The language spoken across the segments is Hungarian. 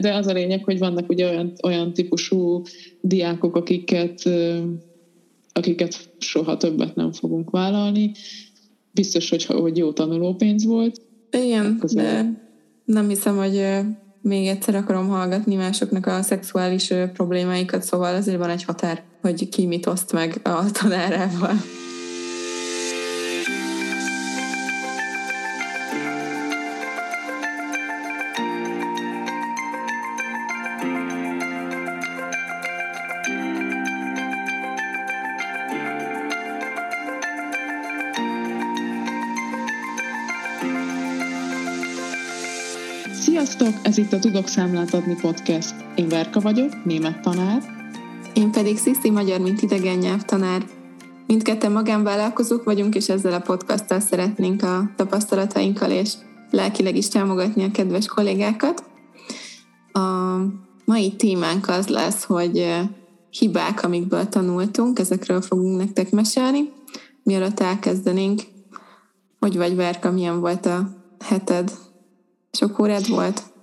de, de az a lényeg, hogy vannak ugye olyan, olyan típusú diákok, akiket, akiket soha többet nem fogunk vállalni. Biztos, hogy, hogy jó tanulópénz volt. Igen, de nem hiszem, hogy még egyszer akarom hallgatni másoknak a szexuális problémáikat, szóval azért van egy határ, hogy ki mit oszt meg a tanárával. Itt a Tudok Számlát adni podcast. Én Verka vagyok, német tanár. Én pedig Sziszi magyar, mint idegen nyelvtanár. Mindketten magánvállalkozók vagyunk, és ezzel a podcasttal szeretnénk a tapasztalatainkkal és lelkileg is támogatni a kedves kollégákat. A mai témánk az lesz, hogy hibák, amikből tanultunk, ezekről fogunk nektek mesélni. Mielőtt elkezdenénk, hogy vagy Verka, milyen volt a heted? Sok órád volt?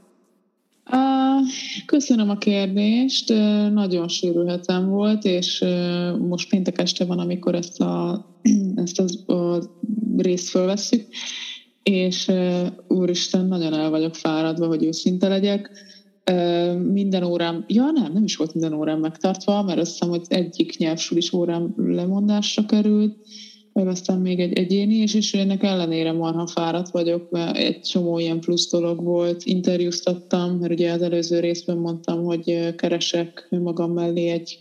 Köszönöm a kérdést. Nagyon sűrű hetem volt, és most péntek este van, amikor ezt a, ezt a, a részt fölvesszük, és úristen, nagyon el vagyok fáradva, hogy őszinte legyek. Minden órám, ja nem, nem is volt minden órám megtartva, mert azt hiszem, hogy egyik nyelvsulis órám lemondásra került, meg aztán még egy egyéni, és, és ennek ellenére marha fáradt vagyok, mert egy csomó ilyen plusz dolog volt. Interjúztattam, mert ugye az előző részben mondtam, hogy keresek magam mellé egy,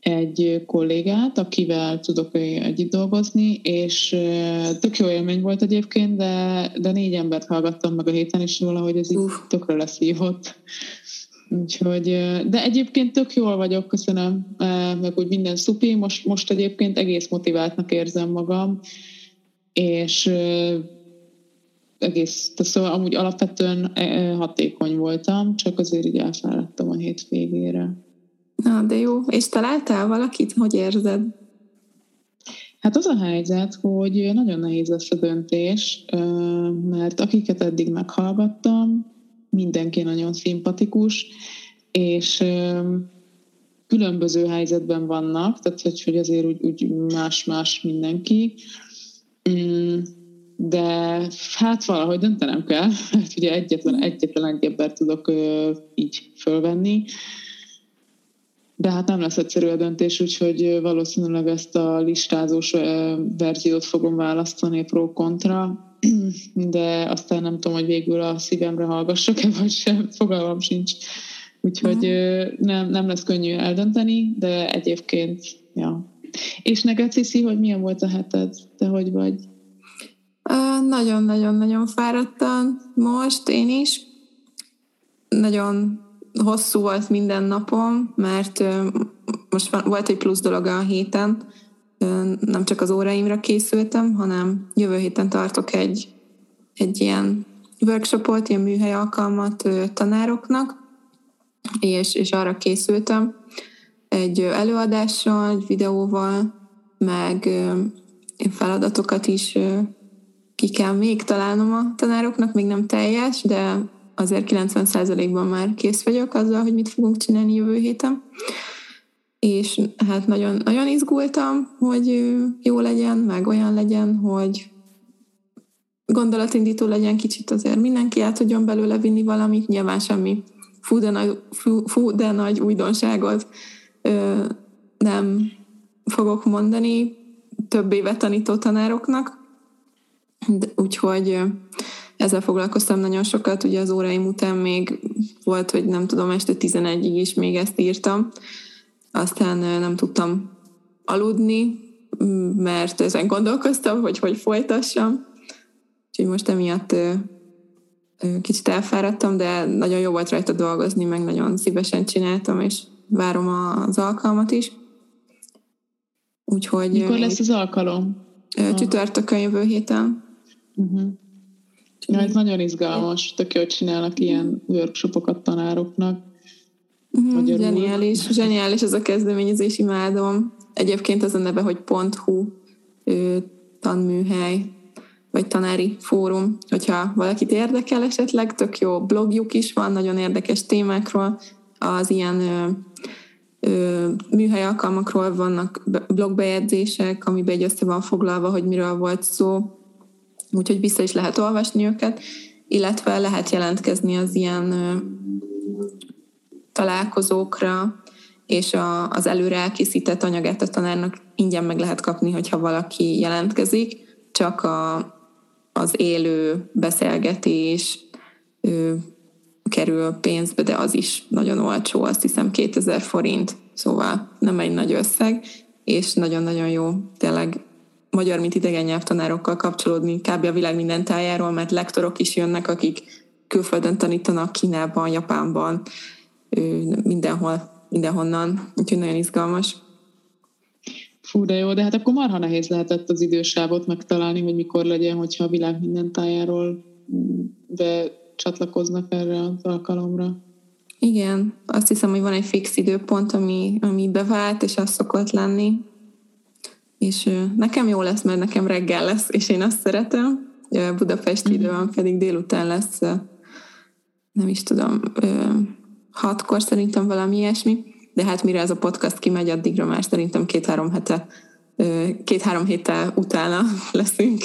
egy kollégát, akivel tudok együtt dolgozni, és tök jó élmény volt egyébként, de, de négy embert hallgattam meg a héten, és valahogy ez így tökre leszívott. Úgyhogy, de egyébként tök jól vagyok, köszönöm, meg úgy minden szupi. Most, most egyébként egész motiváltnak érzem magam, és egész, szóval amúgy alapvetően hatékony voltam, csak azért így elfáradtam a hétvégére. Na, de jó. És találtál valakit? Hogy érzed? Hát az a helyzet, hogy nagyon nehéz lesz a döntés, mert akiket eddig meghallgattam, mindenki nagyon szimpatikus, és különböző helyzetben vannak, tehát hogy azért úgy, úgy más-más mindenki, mm, de hát valahogy döntenem kell, mert ugye egyetlen, egyetlen egy ember tudok így fölvenni, de hát nem lesz egyszerű a döntés, úgyhogy valószínűleg ezt a listázós verziót fogom választani pro-kontra, de aztán nem tudom, hogy végül a szívemre hallgassak-e, vagy sem, fogalmam sincs. Úgyhogy uh-huh. nem, nem lesz könnyű eldönteni, de egyébként, ja. És neked, Cici, hogy milyen volt a heted? Te hogy vagy? Nagyon-nagyon-nagyon fáradtan most én is. Nagyon hosszú volt minden napom, mert most volt egy plusz dolog a héten, nem csak az óráimra készültem, hanem jövő héten tartok egy, egy ilyen workshopot, ilyen műhely alkalmat tanároknak, és, és arra készültem. Egy előadással, egy videóval, meg feladatokat is ki kell még találnom a tanároknak, még nem teljes, de azért 90%-ban már kész vagyok azzal, hogy mit fogunk csinálni jövő héten és hát nagyon, nagyon izgultam, hogy jó legyen, meg olyan legyen, hogy gondolatindító legyen kicsit azért mindenki el tudjon belőle vinni valamit, nyilván semmi fú de nagy, fú, fú, de nagy újdonságot ö, nem fogok mondani több éve tanító tanároknak, de, úgyhogy ezzel foglalkoztam nagyon sokat, ugye az óráim után még volt, hogy nem tudom, este 11-ig is még ezt írtam, aztán nem tudtam aludni, mert ezen gondolkoztam, hogy hogy folytassam. Úgyhogy most emiatt kicsit elfáradtam, de nagyon jó volt rajta dolgozni, meg nagyon szívesen csináltam, és várom az alkalmat is. Úgyhogy... Mikor lesz az alkalom? Csütörtökön jövő héten. Uh-huh. Ja, ez nagyon izgalmas, tök jó, csinálnak ilyen workshopokat tanároknak. Uh-huh, zseniális, zseniális ez a kezdeményezés, imádom. Egyébként az a neve, hogy .hu ő, tanműhely. vagy tanári fórum, hogyha valakit érdekel esetleg, tök jó blogjuk is van, nagyon érdekes témákról, az ilyen ö, ö, műhely alkalmakról vannak blogbejegyzések, amiben egy össze van foglalva, hogy miről volt szó, úgyhogy vissza is lehet olvasni őket, illetve lehet jelentkezni az ilyen ö, találkozókra, és a, az előre elkészített anyagát a tanárnak ingyen meg lehet kapni, hogyha valaki jelentkezik, csak a, az élő beszélgetés ő, kerül pénzbe, de az is nagyon olcsó, azt hiszem 2000 forint, szóval nem egy nagy összeg, és nagyon-nagyon jó tényleg magyar, mint idegen nyelvtanárokkal kapcsolódni kb. a világ minden tájáról, mert lektorok is jönnek, akik külföldön tanítanak Kínában, Japánban, mindenhol, mindenhonnan, úgyhogy nagyon izgalmas. Fú, de jó, de hát akkor marha nehéz lehetett az idősávot megtalálni, hogy mikor legyen, hogyha a világ minden tájáról becsatlakoznak erre az alkalomra. Igen, azt hiszem, hogy van egy fix időpont, ami, ami bevált, és az szokott lenni. És nekem jó lesz, mert nekem reggel lesz, és én azt szeretem. Budapesti mm-hmm. időben pedig délután lesz, nem is tudom, hatkor szerintem valami ilyesmi de hát mire ez a podcast kimegy, addigra már szerintem két-három hete, két-három héttel utána leszünk.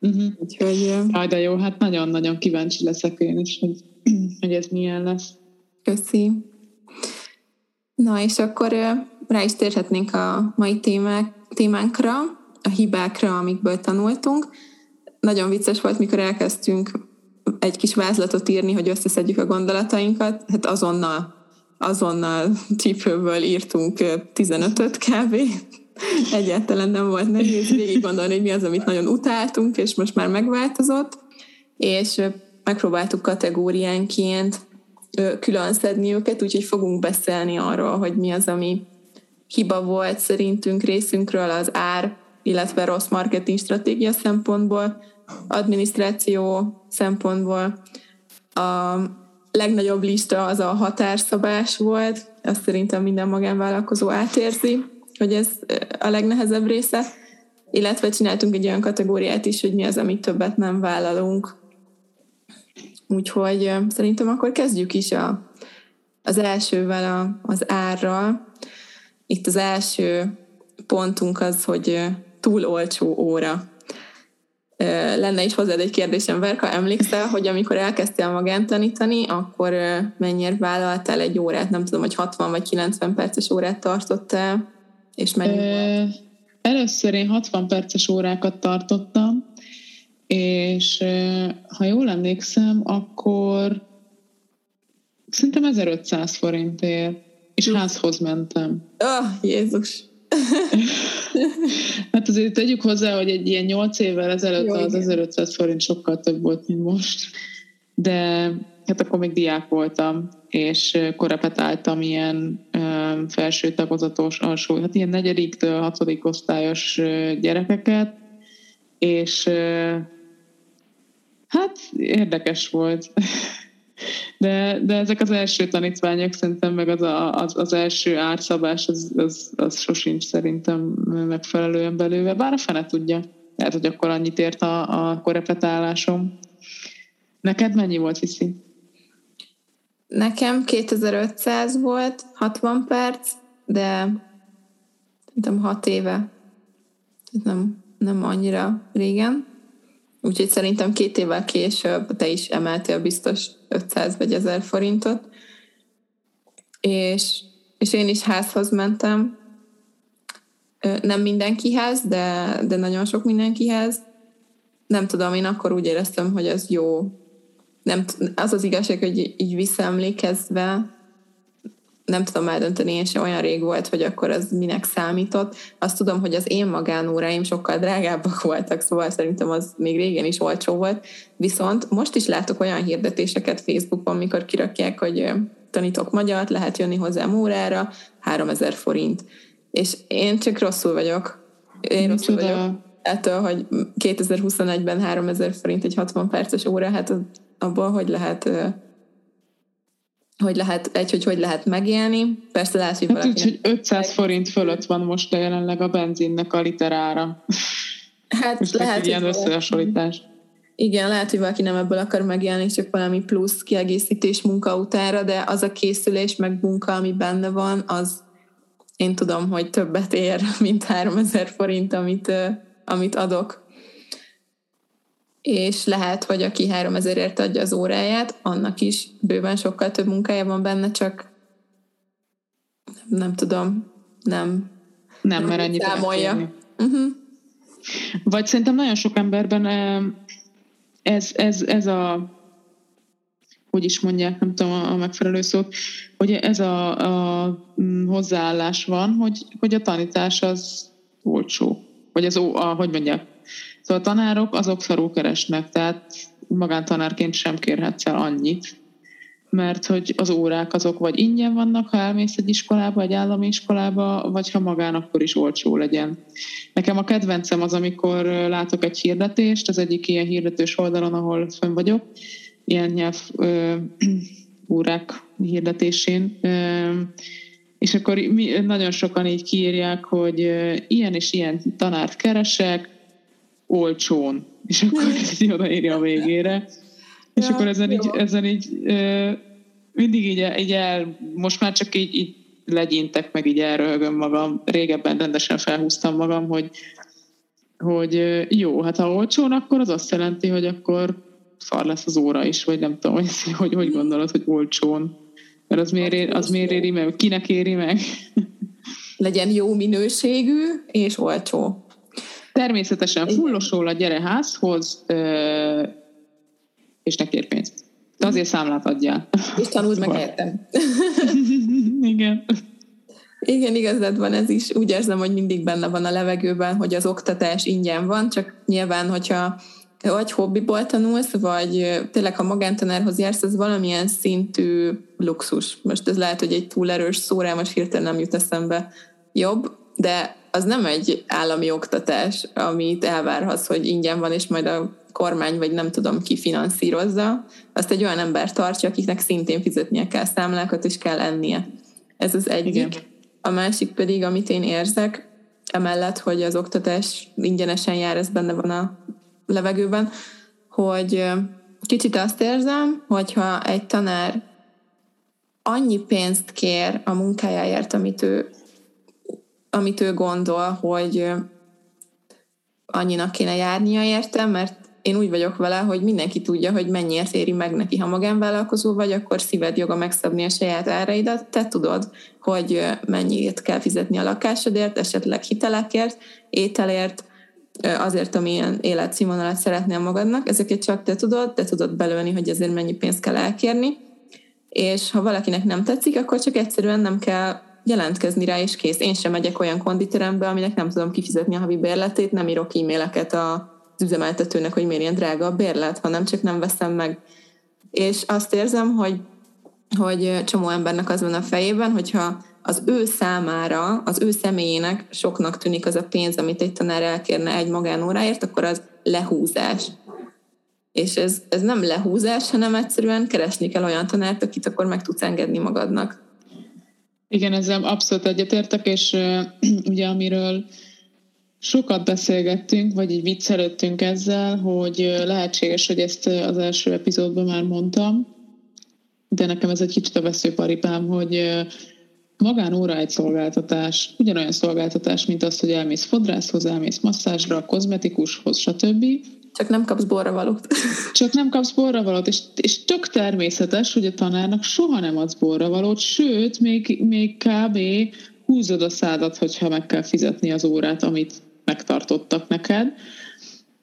Uh-huh. Úgyhogy... Jaj, de jó, hát nagyon-nagyon kíváncsi leszek én is, hogy, hogy ez milyen lesz. Köszi. Na, és akkor rá is térhetnénk a mai témák, témánkra, a hibákra, amikből tanultunk. Nagyon vicces volt, mikor elkezdtünk egy kis vázlatot írni, hogy összeszedjük a gondolatainkat, hát azonnal azonnal cipőből írtunk 15-öt kb. Egyáltalán nem volt nehéz végig gondolni, hogy mi az, amit nagyon utáltunk, és most már megváltozott. És megpróbáltuk kategóriánként külön szedni őket, úgyhogy fogunk beszélni arról, hogy mi az, ami hiba volt szerintünk részünkről az ár, illetve rossz marketing stratégia szempontból, adminisztráció szempontból, a legnagyobb lista az a határszabás volt, azt szerintem minden magánvállalkozó átérzi, hogy ez a legnehezebb része, illetve csináltunk egy olyan kategóriát is, hogy mi az, amit többet nem vállalunk. Úgyhogy szerintem akkor kezdjük is a, az elsővel, a, az árral. Itt az első pontunk az, hogy túl olcsó óra lenne is hozzád egy kérdésem, Verka, emlékszel, hogy amikor elkezdtél magán tanítani, akkor mennyire vállaltál egy órát, nem tudom, hogy 60 vagy 90 perces órát tartottál, és mennyi e, Először én 60 perces órákat tartottam, és ha jól emlékszem, akkor szerintem 1500 forintért, és házhoz mentem. Oh, Jézus! hát azért tegyük hozzá, hogy egy ilyen 8 évvel ezelőtt Jó, az 1500 forint sokkal több volt, mint most. De hát akkor még diák voltam, és korepetáltam ilyen felső tagozatos, alsó, hát ilyen negyediktől hatodik osztályos gyerekeket, és hát érdekes volt. De, de ezek az első tanítványok szerintem, meg az, a, az, az első árszabás, az, az, az sosincs szerintem megfelelően belőve, bár a fene tudja. Lehet, hogy akkor annyit ért a, a korepetálásom. Neked mennyi volt, Viszi? Nekem 2500 volt, 60 perc, de szerintem 6 éve. Nem, nem annyira régen. Úgyhogy szerintem két évvel később te is emeltél biztos 500 vagy 1000 forintot. És, és én is házhoz mentem. Nem mindenkihez, de, de nagyon sok mindenkihez. Nem tudom, én akkor úgy éreztem, hogy az jó. Nem, az az igazság, hogy így visszaemlékezve nem tudom eldönteni, és olyan rég volt, hogy akkor az minek számított. Azt tudom, hogy az én magánóráim sokkal drágábbak voltak, szóval szerintem az még régen is olcsó volt. Viszont most is látok olyan hirdetéseket Facebookon, mikor kirakják, hogy tanítok magyart, lehet jönni hozzám órára, 3000 forint. És én csak rosszul vagyok. Én rosszul vagyok ettől, hogy 2021-ben 3000 forint egy 60 perces óra, hát abból hogy lehet hogy lehet, egy, hogy hogy lehet megélni. Persze lehet, hogy hát úgy, hogy 500 forint fölött van most jelenleg a benzinnek a literára. Hát Most lehet, lehet, ilyen összehasonlítás. Igen, lehet, hogy valaki nem ebből akar megjelenni, csak valami plusz kiegészítés munka utára, de az a készülés meg munka, ami benne van, az én tudom, hogy többet ér, mint 3000 forint, amit, amit adok. És lehet, hogy aki 3000ért adja az óráját, annak is bőven sokkal több munkája van benne, csak nem tudom, nem. Nem, mert ennyit számolja. Uh-huh. Vagy szerintem nagyon sok emberben ez, ez, ez a hogy is mondják, nem tudom a megfelelő szót, hogy ez a, a mm, hozzáállás van, hogy, hogy a tanítás az olcsó. Vagy az, a, hogy mondják. Szóval a tanárok azok szarul keresnek, tehát magántanárként sem kérhetsz el annyit, mert hogy az órák azok vagy ingyen vannak, ha elmész egy iskolába, egy állami iskolába, vagy ha magán, akkor is olcsó legyen. Nekem a kedvencem az, amikor látok egy hirdetést, az egyik ilyen hirdetős oldalon, ahol fönn vagyok, ilyen nyelv ö, órák hirdetésén, ö, és akkor mi, nagyon sokan így kiírják, hogy ilyen és ilyen tanárt keresek, olcsón. És akkor ez így odaírja a végére. És Ja, akkor ezen így, jó. ezen így mindig így, így el, most már csak így, így legyintek, meg így elröhögöm magam. Régebben rendesen felhúztam magam, hogy, hogy jó, hát ha olcsón, akkor az azt jelenti, hogy akkor szar lesz az óra is, vagy nem tudom, hogy, hogy, hogy gondolod, hogy olcsón. Mert az miért, ér, az miért éri meg, kinek éri meg? Legyen jó minőségű és olcsó. Természetesen fullosól a gyere házhoz, ö, és ne kér pénzt. De azért számlát adjál. És tanuld meg értem. Igen. Igen, igazad van, ez is úgy érzem, hogy mindig benne van a levegőben, hogy az oktatás ingyen van, csak nyilván, hogyha vagy hobbiból tanulsz, vagy tényleg, ha magántanárhoz jársz, az valamilyen szintű luxus. Most ez lehet, hogy egy túl erős szó, rá most hirtelen nem jut eszembe jobb, de az nem egy állami oktatás, amit elvárhatsz, hogy ingyen van, és majd a kormány, vagy nem tudom ki finanszírozza. Azt egy olyan ember tartja, akiknek szintén fizetnie kell számlákat, és kell ennie. Ez az egyik. Igen. A másik pedig, amit én érzek, emellett, hogy az oktatás ingyenesen jár, ez benne van a levegőben, hogy kicsit azt érzem, hogyha egy tanár annyi pénzt kér a munkájáért, amit ő, amit ő gondol, hogy annyinak kéne járnia érte, mert én úgy vagyok vele, hogy mindenki tudja, hogy mennyiért éri meg neki, ha magánvállalkozó vagy, akkor szíved joga megszabni a saját áraidat. Te tudod, hogy mennyit kell fizetni a lakásodért, esetleg hitelekért, ételért, azért, amilyen életszínvonalat szeretnél magadnak. Ezeket csak te tudod, te tudod belőni, hogy ezért mennyi pénzt kell elkérni. És ha valakinek nem tetszik, akkor csak egyszerűen nem kell jelentkezni rá, és kész. Én sem megyek olyan konditerembe, aminek nem tudom kifizetni a havi bérletét, nem írok e-maileket az üzemeltetőnek, hogy miért ilyen drága a bérlet, hanem csak nem veszem meg. És azt érzem, hogy, hogy csomó embernek az van a fejében, hogyha az ő számára, az ő személyének soknak tűnik az a pénz, amit egy tanár elkérne egy magánóráért, akkor az lehúzás. És ez, ez nem lehúzás, hanem egyszerűen keresni kell olyan tanárt, akit akkor meg tudsz engedni magadnak. Igen, ezzel abszolút egyetértek, és ugye amiről sokat beszélgettünk, vagy így viccelődtünk ezzel, hogy lehetséges, hogy ezt az első epizódban már mondtam, de nekem ez egy kicsit a veszőparipám, hogy magánóra egy szolgáltatás, ugyanolyan szolgáltatás, mint az, hogy elmész fodrászhoz, elmész masszázsra, kozmetikushoz, stb. Csak nem kapsz borravalót. Csak nem kapsz borravalót, és, és tök természetes, hogy a tanárnak soha nem adsz borravalót, sőt, még, még kb. húzod a szádat, hogyha meg kell fizetni az órát, amit megtartottak neked.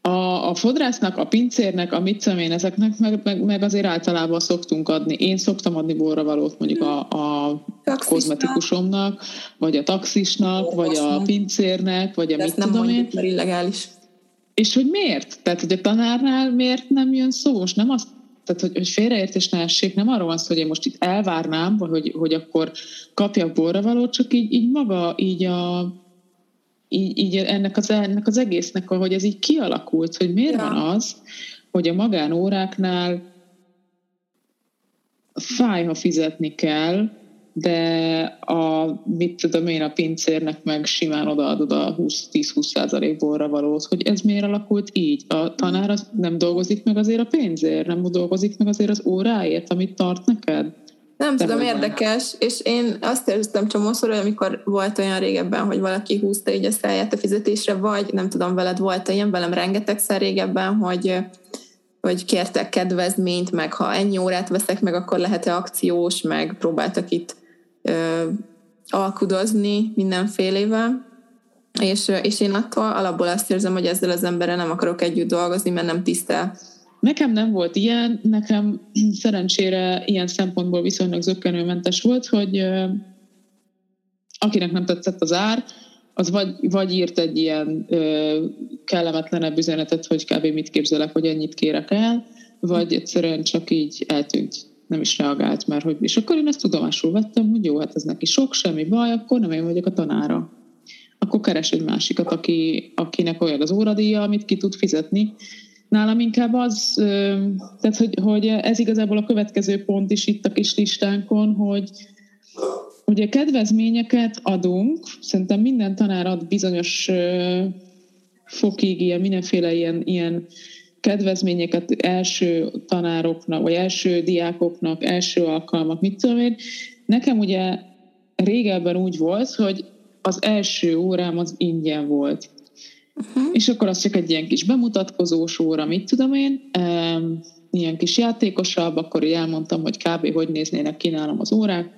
A, a fodrásznak, a pincérnek, a mit én, ezeknek meg, meg, meg azért általában szoktunk adni. Én szoktam adni borravalót mondjuk a, a Taxisnak. kozmetikusomnak, vagy a taxisnak, vagy a Orvosnak. pincérnek, vagy a De mit nem tudom én. mert illegális. És hogy miért? Tehát, hogy a tanárnál miért nem jön szó? Most nem azt, tehát, hogy, hogy félreértés ne essék, nem arról van szó, hogy én most itt elvárnám, vagy hogy, hogy akkor kapjak borravalót, csak így, így maga, így a így, így ennek, az, ennek az egésznek, hogy ez így kialakult, hogy miért Ja. van az, hogy a magánóráknál fáj, ha fizetni kell, de a, mit tudom én, a pincérnek meg simán odaadod a 10-20%-ból valót, hogy ez miért alakult így? A tanár az nem dolgozik meg azért a pénzért, nem dolgozik meg azért az óráért, amit tart neked? Nem Te tudom, érdekes, és én azt érztem csomószor, hogy amikor volt olyan régebben, hogy valaki húzta így a száját a fizetésre, vagy nem tudom, veled volt ilyen, velem rengetegszer régebben, hogy hogy kértek kedvezményt, meg ha ennyi órát veszek meg, akkor lehet-e akciós, meg próbáltak itt ö, alkudozni mindenfélével. És, és én attól alapból azt érzem, hogy ezzel az emberrel nem akarok együtt dolgozni, mert nem tisztel. Nekem nem volt ilyen, nekem szerencsére ilyen szempontból viszonylag zöggenőmentes volt, hogy akinek nem tetszett az ár, az vagy, vagy írt egy ilyen ö, kellemetlenebb üzenetet, hogy kb. mit képzelek, hogy ennyit kérek el, vagy egyszerűen csak így eltűnt, nem is reagált, mert hogy, és akkor én ezt tudomásul vettem, hogy jó, hát ez neki sok, semmi baj, akkor nem én vagyok a tanára. Akkor keres egy másikat, aki, akinek olyan az óradíja, amit ki tud fizetni. Nálam inkább az, tehát hogy, hogy ez igazából a következő pont is itt a kis listánkon, hogy, Ugye kedvezményeket adunk, szerintem minden tanár ad bizonyos fokig ilyen mindenféle ilyen, ilyen kedvezményeket első tanároknak, vagy első diákoknak, első alkalmak, mit tudom én. Nekem ugye régebben úgy volt, hogy az első órám az ingyen volt. Uh-huh. És akkor az csak egy ilyen kis bemutatkozós óra, mit tudom én, ilyen kis játékosabb, akkor így elmondtam, hogy kb. hogy néznének ki nálam az órák,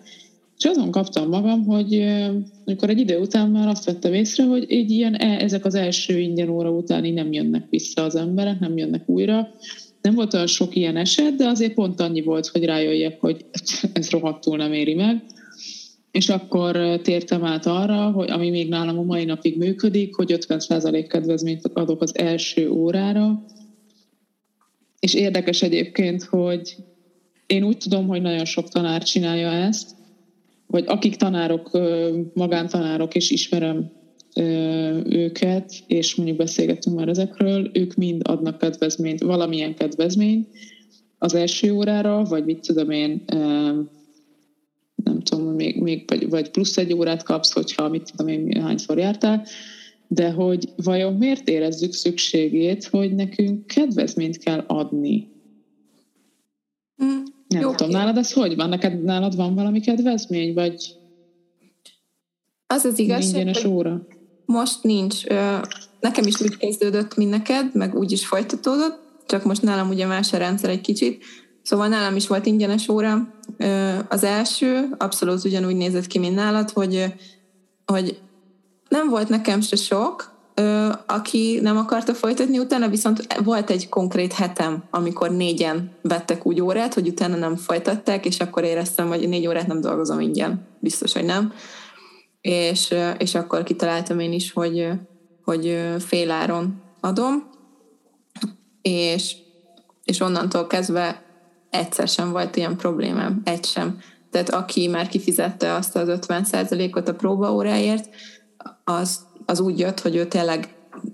és azon kaptam magam, hogy amikor egy idő után már azt vettem észre, hogy így ilyen, e, ezek az első ingyen óra után így nem jönnek vissza az emberek, nem jönnek újra. Nem volt olyan sok ilyen eset, de azért pont annyi volt, hogy rájöjjek, hogy ez rohadtul nem éri meg. És akkor tértem át arra, hogy ami még nálam a mai napig működik, hogy 50% kedvezményt adok az első órára. És érdekes egyébként, hogy én úgy tudom, hogy nagyon sok tanár csinálja ezt, vagy akik tanárok, magántanárok, és ismerem őket, és mondjuk beszélgetünk már ezekről, ők mind adnak kedvezményt, valamilyen kedvezményt az első órára, vagy mit tudom én, nem tudom, még, még vagy, vagy plusz egy órát kapsz, hogyha mit tudom én, hányszor jártál, de hogy vajon miért érezzük szükségét, hogy nekünk kedvezményt kell adni? Nem Jó, tudom, nálad ez hogy van? Neked nálad van valami kedvezmény, vagy az az igazság, hogy óra? most nincs. Nekem is úgy kezdődött, mint neked, meg úgy is folytatódott, csak most nálam ugye más a rendszer egy kicsit. Szóval nálam is volt ingyenes óra. Az első abszolút ugyanúgy nézett ki, mint nálad, hogy, hogy nem volt nekem se sok, aki nem akarta folytatni, utána viszont volt egy konkrét hetem, amikor négyen vettek úgy órát, hogy utána nem folytatták, és akkor éreztem, hogy négy órát nem dolgozom ingyen. Biztos, hogy nem. És, és akkor kitaláltam én is, hogy, hogy féláron adom, és, és onnantól kezdve egyszer sem volt ilyen problémám, egy sem. Tehát aki már kifizette azt az 50%-ot a próbaóráért, az az úgy jött, hogy ő tényleg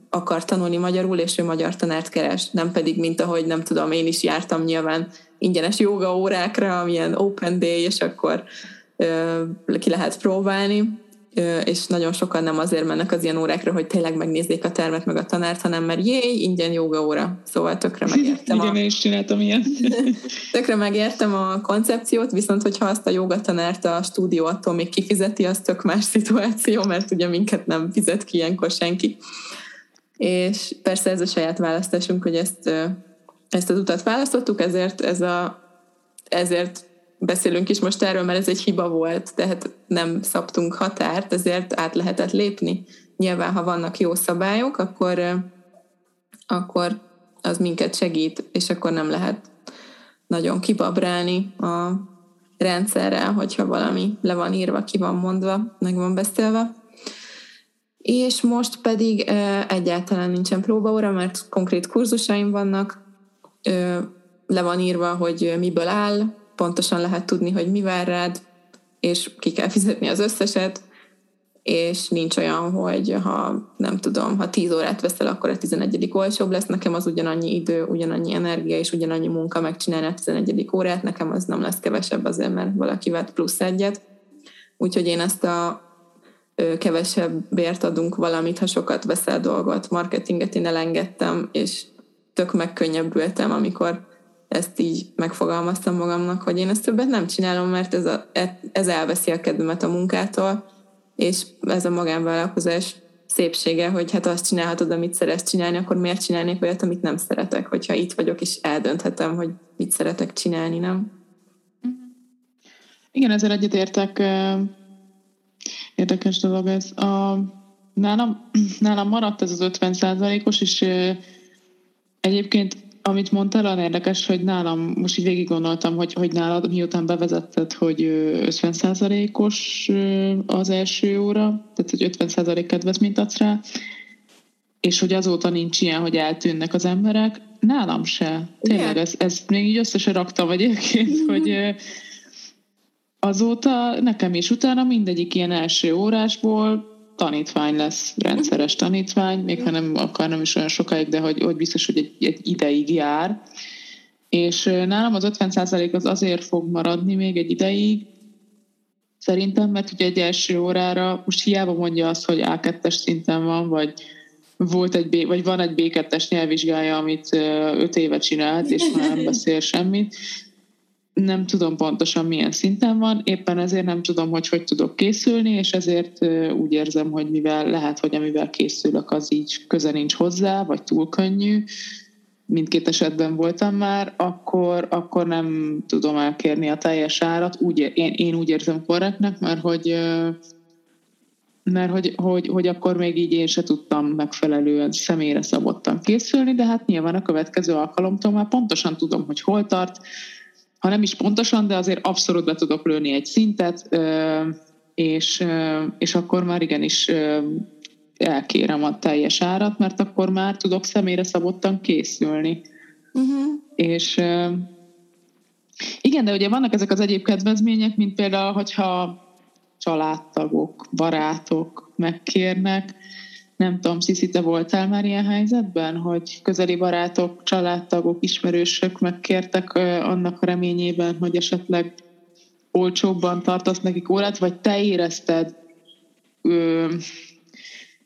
akar tanulni magyarul, és ő magyar tanárt keres, nem pedig, mint ahogy nem tudom, én is jártam nyilván ingyenes joga órákra, amilyen open day, és akkor ö, ki lehet próbálni, és nagyon sokan nem azért mennek az ilyen órákra, hogy tényleg megnézzék a termet meg a tanárt, hanem mert jéj, ingyen joga óra. Szóval tökre megértem. Igen, a... én is csináltam ilyen. tökre megértem a koncepciót, viszont hogyha azt a joga tanárt a stúdió attól még kifizeti, az tök más szituáció, mert ugye minket nem fizet ki ilyenkor senki. És persze ez a saját választásunk, hogy ezt, ezt az utat választottuk, ezért ez a ezért beszélünk is most erről, mert ez egy hiba volt, tehát nem szabtunk határt, ezért át lehetett lépni. Nyilván, ha vannak jó szabályok, akkor, akkor az minket segít, és akkor nem lehet nagyon kibabrálni a rendszerrel, hogyha valami le van írva, ki van mondva, meg van beszélve. És most pedig egyáltalán nincsen próbaóra, mert konkrét kurzusaim vannak, le van írva, hogy miből áll, pontosan lehet tudni, hogy mi vár rád, és ki kell fizetni az összeset, és nincs olyan, hogy ha nem tudom, ha 10 órát veszel, akkor a 11. olcsóbb lesz, nekem az ugyanannyi idő, ugyanannyi energia és ugyanannyi munka megcsinálni a 11. órát, nekem az nem lesz kevesebb azért, mert valaki vett plusz egyet. úgyhogy én ezt a kevesebb adunk valamit, ha sokat veszel dolgot, marketinget én elengedtem, és tök megkönnyebbültem, amikor ezt így megfogalmaztam magamnak, hogy én ezt többet nem csinálom, mert ez, a, ez elveszi a kedvemet a munkától, és ez a magánvállalkozás szépsége, hogy hát azt csinálhatod, amit szeretsz csinálni, akkor miért csinálnék olyat, amit nem szeretek, hogyha itt vagyok, és eldönthetem, hogy mit szeretek csinálni, nem? Igen, ezzel egyetértek. Érdekes dolog ez. A, nálam, nálam maradt ez az 50 os és egyébként amit mondtál, olyan érdekes, hogy nálam, most így végig gondoltam, hogy, hogy nálad, miután bevezetted, hogy 50%-os az első óra, tehát hogy 50% kedvezményt adsz rá, és hogy azóta nincs ilyen, hogy eltűnnek az emberek. Nálam se. Tényleg, ezt, ezt még így össze se raktam egyébként, hogy azóta nekem is utána mindegyik ilyen első órásból tanítvány lesz, rendszeres tanítvány, még ha nem akar nem is olyan sokáig, de hogy, hogy biztos, hogy egy, egy ideig jár. És nálam az 50% az azért fog maradni még egy ideig, szerintem, mert ugye egy első órára most hiába mondja azt, hogy A2-es szinten van, vagy volt egy B, vagy van egy B2-es nyelvvizsgája, amit öt éve csinált, és már nem beszél semmit nem tudom pontosan milyen szinten van, éppen ezért nem tudom, hogy hogy tudok készülni, és ezért úgy érzem, hogy mivel lehet, hogy amivel készülök, az így köze nincs hozzá, vagy túl könnyű, mindkét esetben voltam már, akkor, akkor nem tudom elkérni a teljes árat. Úgy, én, én úgy érzem korrektnek, mert hogy mert hogy, hogy, hogy akkor még így én se tudtam megfelelően személyre szabottan készülni, de hát nyilván a következő alkalomtól már pontosan tudom, hogy hol tart, ha nem is pontosan, de azért abszolút be tudok lőni egy szintet, és, és akkor már igenis elkérem a teljes árat, mert akkor már tudok személyre szabottan készülni. Uh-huh. És igen, de ugye vannak ezek az egyéb kedvezmények, mint például, hogyha családtagok, barátok megkérnek, nem tudom, Sziszi, te voltál már ilyen helyzetben, hogy közeli barátok, családtagok, ismerősök megkértek annak reményében, hogy esetleg olcsóbban tartasz nekik órát, vagy te érezted ö,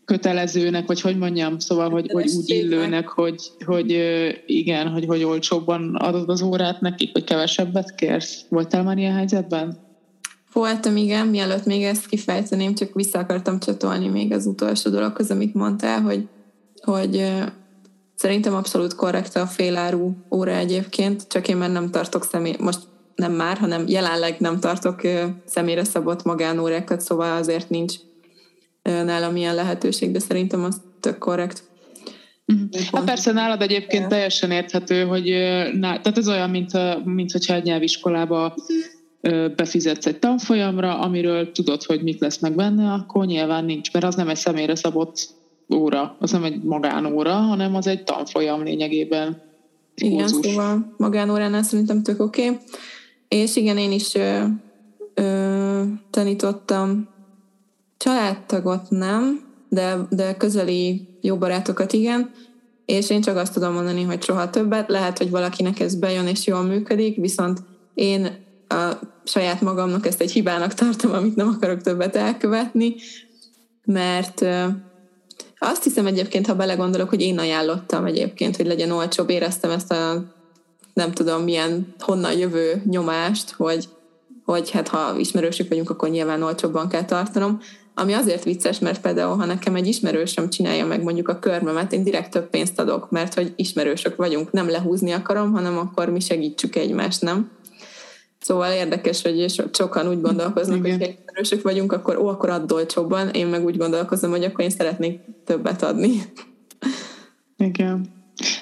kötelezőnek, vagy hogy mondjam, szóval, hogy, hogy úgy illőnek, hogy, hogy igen, hogy, hogy olcsóbban adod az órát nekik, vagy kevesebbet kérsz. Voltál már ilyen helyzetben? Voltam, igen, mielőtt még ezt kifejteném, csak vissza akartam csatolni még az utolsó dologhoz, amit mondtál, hogy, hogy szerintem abszolút korrekt a féláru óra egyébként, csak én már nem tartok személy, most nem már, hanem jelenleg nem tartok személyre szabott magánórákat, szóval azért nincs nálam ilyen lehetőség, de szerintem az tök korrekt. Mhm. Hát persze nálad egyébként teljesen érthető, hogy tehát ez olyan, mint, mint hogyha egy nyelviskolába mhm befizetsz egy tanfolyamra, amiről tudod, hogy mik lesznek benne, akkor nyilván nincs, mert az nem egy személyre szabott óra, az nem egy magánóra, hanem az egy tanfolyam lényegében. Igen, kurzus. szóval magánóránál szerintem tök oké. Okay. És igen, én is ö, ö, tanítottam családtagot nem, de, de közeli jó barátokat igen, és én csak azt tudom mondani, hogy soha többet. Lehet, hogy valakinek ez bejön és jól működik, viszont én a saját magamnak ezt egy hibának tartom, amit nem akarok többet elkövetni, mert azt hiszem egyébként, ha belegondolok, hogy én ajánlottam egyébként, hogy legyen olcsóbb, éreztem ezt a nem tudom milyen honnan jövő nyomást, hogy, hogy hát ha ismerősök vagyunk, akkor nyilván olcsóbban kell tartanom. Ami azért vicces, mert például, ha nekem egy ismerősöm csinálja meg mondjuk a körmemet, én direkt több pénzt adok, mert hogy ismerősök vagyunk, nem lehúzni akarom, hanem akkor mi segítsük egymást, nem? Szóval érdekes, hogy sokan úgy gondolkoznak, Igen. hogy ha erősök vagyunk, akkor ó, akkor add olcsóbban. Én meg úgy gondolkozom, hogy akkor én szeretnék többet adni. Igen.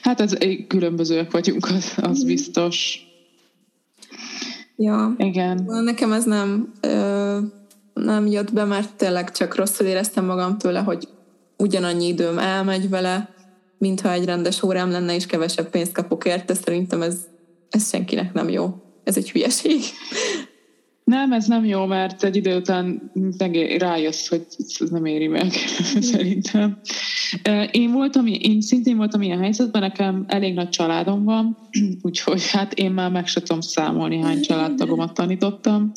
Hát ez különbözőek vagyunk, az, az biztos. Ja. Igen. Nekem ez nem, ö, nem jött be, mert tényleg csak rosszul éreztem magam tőle, hogy ugyanannyi időm elmegy vele, mintha egy rendes órám lenne, és kevesebb pénzt kapok érte. Szerintem ez, ez senkinek nem jó ez egy hülyeség. Nem, ez nem jó, mert egy idő után rájössz, hogy ez nem éri meg, szerintem. Én voltam, én szintén voltam ilyen helyzetben, nekem elég nagy családom van, úgyhogy hát én már meg sem tudom számolni, hány családtagomat tanítottam.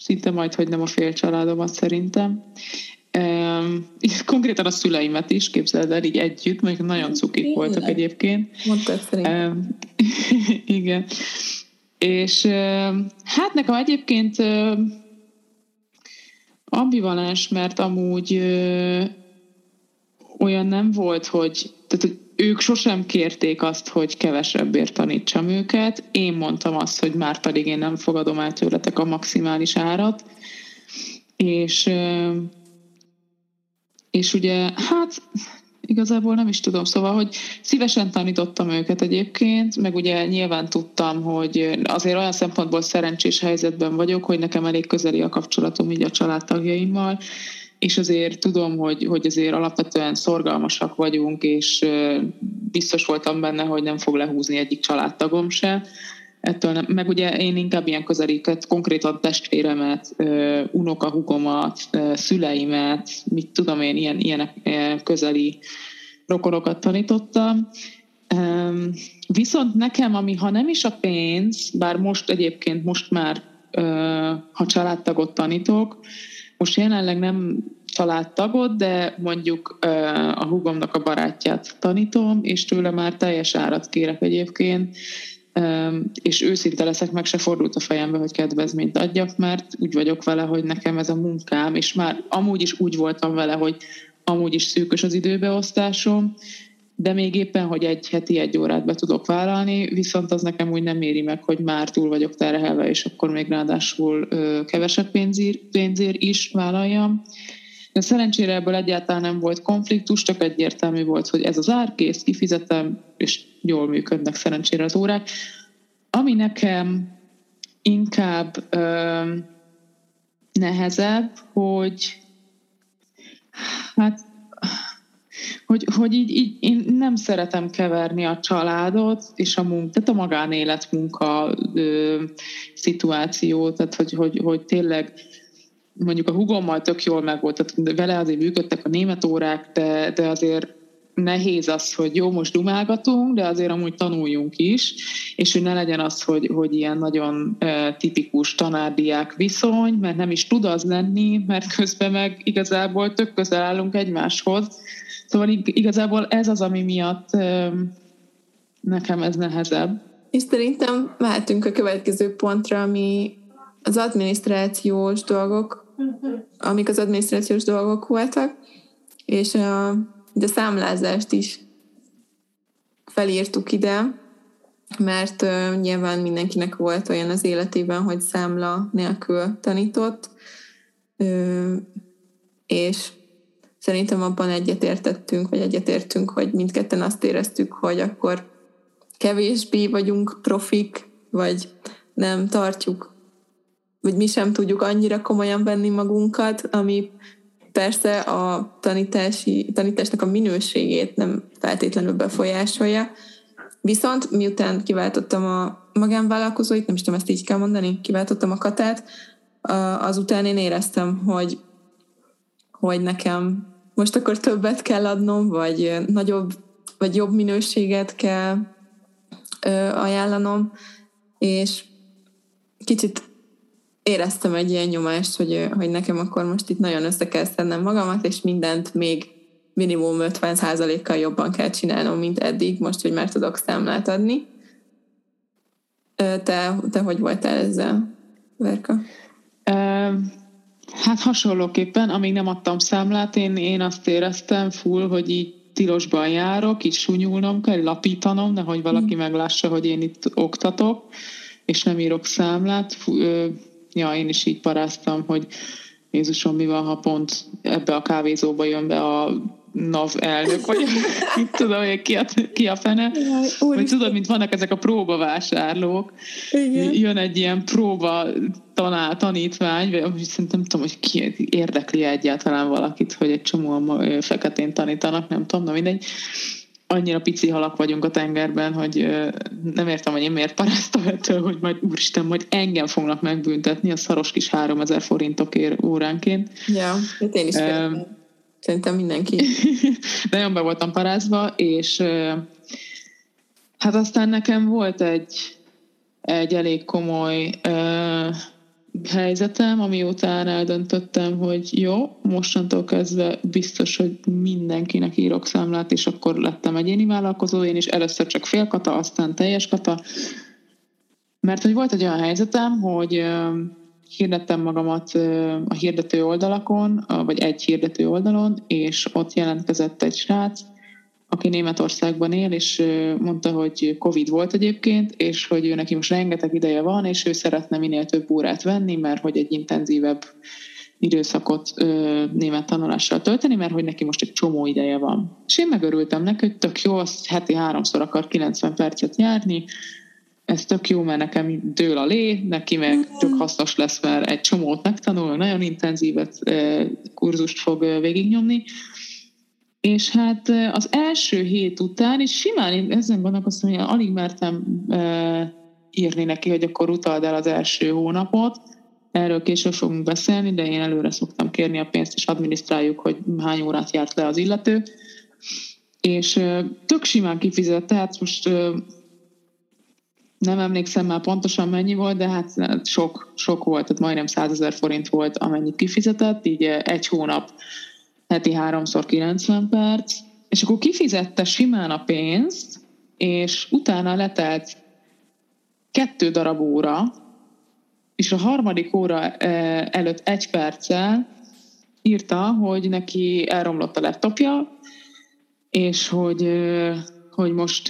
szinte majd, hogy nem a fél családomat szerintem. És konkrétan a szüleimet is, képzeld el, így együtt, mert nagyon cukik voltak egyébként. Mondtad szerintem. Igen. És hát nekem egyébként ambivalens, mert amúgy olyan nem volt, hogy, tehát, hogy ők sosem kérték azt, hogy kevesebbért tanítsam őket. Én mondtam azt, hogy már pedig én nem fogadom el tőletek a maximális árat. És, és ugye, hát igazából nem is tudom, szóval, hogy szívesen tanítottam őket egyébként, meg ugye nyilván tudtam, hogy azért olyan szempontból szerencsés helyzetben vagyok, hogy nekem elég közeli a kapcsolatom így a családtagjaimmal, és azért tudom, hogy, hogy azért alapvetően szorgalmasak vagyunk, és biztos voltam benne, hogy nem fog lehúzni egyik családtagom se. Ettől nem, meg ugye én inkább ilyen közeliket, konkrétan testvéremet, unokahugomat, szüleimet, mit tudom én, ilyen, ilyenek közeli rokonokat tanítottam. Viszont nekem, ami ha nem is a pénz, bár most egyébként most már, ha családtagot tanítok, most jelenleg nem családtagot, de mondjuk a hugomnak a barátját tanítom, és tőle már teljes árat kérek egyébként, és őszinte leszek, meg se fordult a fejembe, hogy kedvezményt adjak, mert úgy vagyok vele, hogy nekem ez a munkám, és már amúgy is úgy voltam vele, hogy amúgy is szűkös az időbeosztásom, de még éppen, hogy egy heti egy órát be tudok vállalni, viszont az nekem úgy nem éri meg, hogy már túl vagyok terhelve, és akkor még ráadásul kevesebb pénzért, pénzért is vállaljam. De szerencsére ebből egyáltalán nem volt konfliktus, csak egyértelmű volt, hogy ez az ár, kész, kifizetem, és jól működnek szerencsére az órák. Ami nekem inkább ö, nehezebb, hogy hát hogy, hogy így, így én nem szeretem keverni a családot és a munka, tehát a magánélet munka ö, szituációt, tehát hogy, hogy, hogy tényleg mondjuk a hugommal tök jól meg volt, tehát vele azért működtek a német órák, de, de azért nehéz az, hogy jó, most dumálgatunk, de azért amúgy tanuljunk is, és hogy ne legyen az, hogy, hogy ilyen nagyon tipikus tanárdiák viszony, mert nem is tud az lenni, mert közben meg igazából tök közel állunk egymáshoz. Szóval igazából ez az, ami miatt nekem ez nehezebb. És szerintem mehetünk a következő pontra, ami az adminisztrációs dolgok, amik az adminisztrációs dolgok voltak, és a, de számlázást is felírtuk ide, mert uh, nyilván mindenkinek volt olyan az életében, hogy számla nélkül tanított, uh, és szerintem abban egyetértettünk, vagy egyetértünk, hogy mindketten azt éreztük, hogy akkor kevésbé vagyunk profik, vagy nem tartjuk vagy mi sem tudjuk annyira komolyan venni magunkat, ami persze a tanítási, tanításnak a minőségét nem feltétlenül befolyásolja. Viszont miután kiváltottam a magánvállalkozóit, nem is tudom, ezt így kell mondani, kiváltottam a katát, azután én éreztem, hogy, hogy nekem most akkor többet kell adnom, vagy nagyobb, vagy jobb minőséget kell ajánlanom, és kicsit éreztem egy ilyen nyomást, hogy, hogy nekem akkor most itt nagyon össze kell szednem magamat, és mindent még minimum 50%-kal jobban kell csinálnom, mint eddig, most, hogy már tudok számlát adni. Te, te hogy voltál ezzel, Verka? Hát hasonlóképpen, amíg nem adtam számlát, én, én azt éreztem full, hogy így tilosban járok, így sunyulnom kell, lapítanom, nehogy valaki hmm. meglássa, hogy én itt oktatok, és nem írok számlát ja, én is így paráztam, hogy Jézusom, mi van, ha pont ebbe a kávézóba jön be a NAV elnök, vagy mit tudom, hogy ki a, ki a fene. Jaj, vagy tudod, mint vannak ezek a próbavásárlók. Igen. Jön egy ilyen próba tanál, tanítvány, vagy szerintem nem tudom, hogy ki érdekli egyáltalán valakit, hogy egy csomó feketén tanítanak, nem tudom, na mindegy annyira pici halak vagyunk a tengerben, hogy nem értem, hogy én miért paráztam ettől, hogy majd úristen, majd engem fognak megbüntetni a szaros kis 3000 forintokért óránként. Ja, hát én is um, Szerintem mindenki. Nagyon be voltam parázva, és hát aztán nekem volt egy, egy elég komoly helyzetem, amiután eldöntöttem, hogy jó, mostantól kezdve biztos, hogy mindenkinek írok számlát, és akkor lettem egyéni vállalkozó, én is. Először csak fél kata, aztán teljes kata, mert hogy volt egy olyan helyzetem, hogy hirdettem magamat a hirdető oldalakon, vagy egy hirdető oldalon, és ott jelentkezett egy srác, aki Németországban él, és mondta, hogy Covid volt egyébként, és hogy ő neki most rengeteg ideje van, és ő szeretne minél több órát venni, mert hogy egy intenzívebb időszakot ö, német tanulással tölteni, mert hogy neki most egy csomó ideje van. És én megörültem neki, hogy tök jó, azt heti háromszor akar 90 percet járni, ez tök jó, mert nekem dől a lé, neki meg tök hasznos lesz, mert egy csomót megtanul, nagyon intenzívet kurzust fog végignyomni. És hát az első hét után, és simán én ezen gondolkoztam, hogy alig mertem írni neki, hogy akkor utald el az első hónapot, erről később fogunk beszélni, de én előre szoktam kérni a pénzt, és adminisztráljuk, hogy hány órát járt le az illető. És tök simán kifizet, tehát most nem emlékszem már pontosan mennyi volt, de hát sok, sok volt, tehát majdnem 100 ezer forint volt, amennyit kifizetett, így egy hónap heti háromszor 90 perc, és akkor kifizette simán a pénzt, és utána letelt kettő darab óra, és a harmadik óra előtt egy perccel írta, hogy neki elromlott a laptopja, és hogy hogy most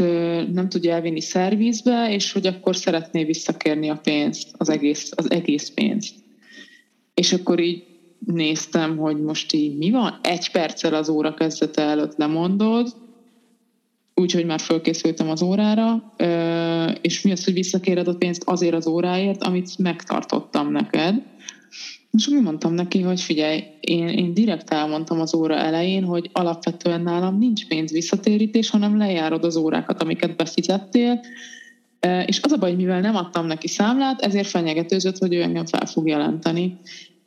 nem tudja elvinni szervizbe, és hogy akkor szeretné visszakérni a pénzt, az egész, az egész pénzt. És akkor így néztem, hogy most így mi van, egy perccel az óra kezdete előtt lemondod, úgyhogy már fölkészültem az órára, és mi az, hogy visszakéred a pénzt azért az óráért, amit megtartottam neked, és úgy mondtam neki, hogy figyelj, én, én direkt elmondtam az óra elején, hogy alapvetően nálam nincs pénz visszatérítés, hanem lejárod az órákat, amiket befizettél, és az a baj, mivel nem adtam neki számlát, ezért fenyegetőzött, hogy ő engem fel fog jelenteni.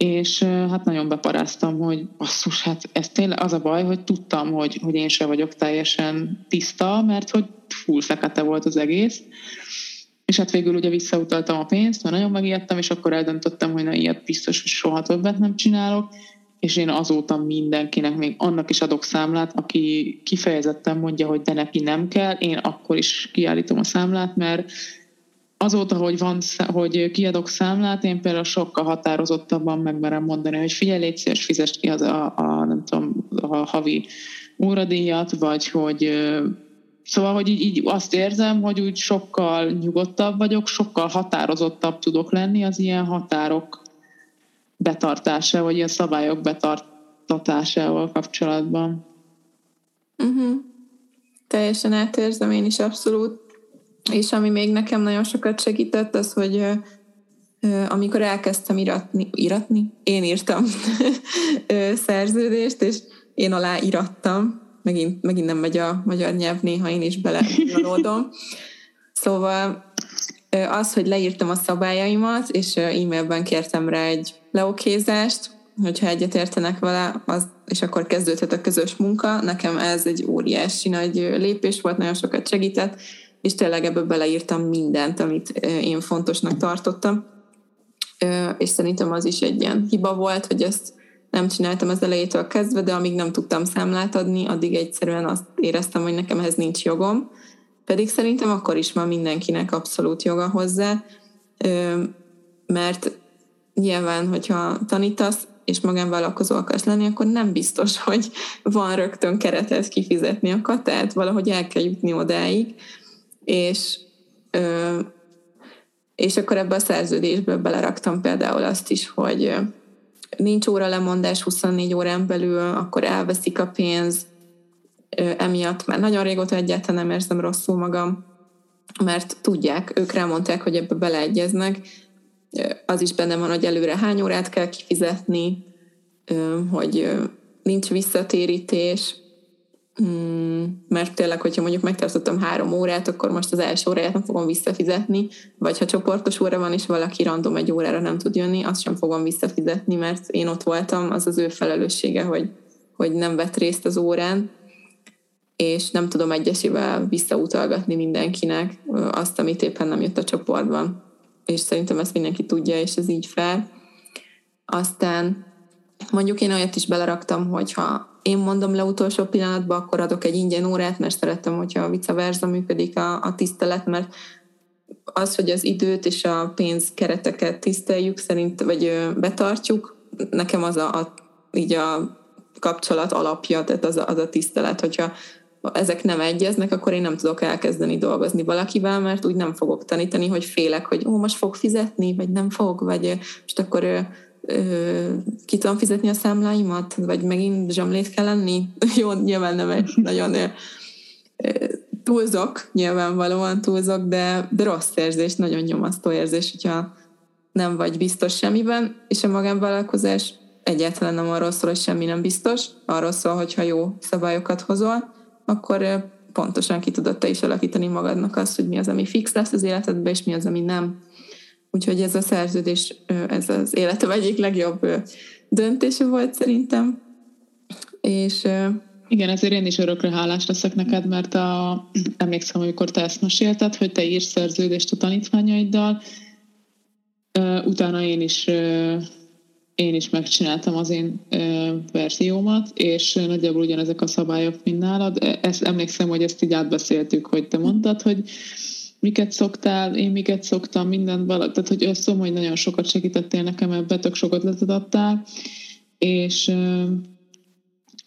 És hát nagyon beparáztam, hogy basszus, hát ez tényleg az a baj, hogy tudtam, hogy, hogy én se vagyok teljesen tiszta, mert hogy full fekete volt az egész. És hát végül ugye visszautaltam a pénzt, mert nagyon megijedtem, és akkor eldöntöttem, hogy na ilyet biztos, hogy soha többet nem csinálok, és én azóta mindenkinek, még annak is adok számlát, aki kifejezetten mondja, hogy de neki nem kell, én akkor is kiállítom a számlát, mert azóta, hogy, van, hogy kiadok számlát, én például sokkal határozottabban megmerem mondani, hogy figyelj, légy szíves, fizest ki az a, a, nem tudom, a havi óradíjat, vagy hogy Szóval, hogy így, így azt érzem, hogy úgy sokkal nyugodtabb vagyok, sokkal határozottabb tudok lenni az ilyen határok betartása, vagy ilyen szabályok betartatásával kapcsolatban. Uh-huh. Teljesen átérzem én is abszolút. És ami még nekem nagyon sokat segített, az, hogy amikor elkezdtem iratni, iratni? Én írtam szerződést, és én alá irattam, megint, megint nem megy a magyar nyelv, néha én is belevalódom. Szóval az, hogy leírtam a szabályaimat, és e-mailben kértem rá egy leokézást, hogyha egyetértenek vele, az, és akkor kezdődhet a közös munka. Nekem ez egy óriási nagy lépés volt, nagyon sokat segített, és tényleg ebből beleírtam mindent, amit én fontosnak tartottam. És szerintem az is egy ilyen hiba volt, hogy ezt nem csináltam az elejétől kezdve, de amíg nem tudtam számlát adni, addig egyszerűen azt éreztem, hogy nekem ehhez nincs jogom. Pedig szerintem akkor is van mindenkinek abszolút joga hozzá, mert nyilván, hogyha tanítasz, és magánvállalkozó akarsz lenni, akkor nem biztos, hogy van rögtön keretet kifizetni a katát, valahogy el kell jutni odáig, és és akkor ebbe a szerződésbe beleraktam például azt is, hogy nincs óra lemondás 24 órán belül, akkor elveszik a pénz, emiatt már nagyon régóta egyáltalán nem érzem rosszul magam, mert tudják, ők rámondták, hogy ebbe beleegyeznek, az is benne van, hogy előre hány órát kell kifizetni, hogy nincs visszatérítés, Mm, mert tényleg, hogyha mondjuk megtartottam három órát, akkor most az első óráját nem fogom visszafizetni, vagy ha csoportos óra van, és valaki random egy órára nem tud jönni, azt sem fogom visszafizetni, mert én ott voltam, az az ő felelőssége, hogy, hogy nem vett részt az órán, és nem tudom egyesével visszautalgatni mindenkinek azt, amit éppen nem jött a csoportban. és szerintem ezt mindenki tudja, és ez így fel. Aztán mondjuk én olyat is beleraktam, hogy ha én mondom le utolsó pillanatban, akkor adok egy ingyen órát, mert szeretem, hogyha a vice versa működik a, a tisztelet, mert az, hogy az időt és a pénz kereteket tiszteljük, szerint, vagy betartjuk, nekem az a, a így a kapcsolat alapja, tehát az a, az a tisztelet, hogyha ezek nem egyeznek, akkor én nem tudok elkezdeni dolgozni valakivel, mert úgy nem fogok tanítani, hogy félek, hogy ó, most fog fizetni, vagy nem fog, vagy most akkor ö, ki tudom fizetni a számláimat, vagy megint zsamlét kell lenni. Jó, nyilván nem egy nagyon ö, túlzok, nyilvánvalóan túlzok, de, de rossz érzés, nagyon nyomasztó érzés, hogyha nem vagy biztos semmiben, és a magánvállalkozás egyáltalán nem arról szól, hogy semmi nem biztos, arról szól, hogy ha jó szabályokat hozol, akkor pontosan ki tudod te is alakítani magadnak azt, hogy mi az, ami fix lesz az életedben, és mi az, ami nem. Úgyhogy ez a szerződés, ez az életem egyik legjobb döntése volt szerintem. És igen, ezért én is örökre hálás leszek neked, mert a, emlékszem, amikor te ezt mesélted, hogy te írsz szerződést a tanítványaiddal, utána én is én is megcsináltam az én verziómat, és nagyjából ugyanezek a szabályok, mint nálad. E, ezt emlékszem, hogy ezt így átbeszéltük, hogy te mondtad, hogy miket szoktál, én miket szoktam, mindent vala, tehát hogy összom, hogy nagyon sokat segítettél nekem ebbe, tök sokat adtál, és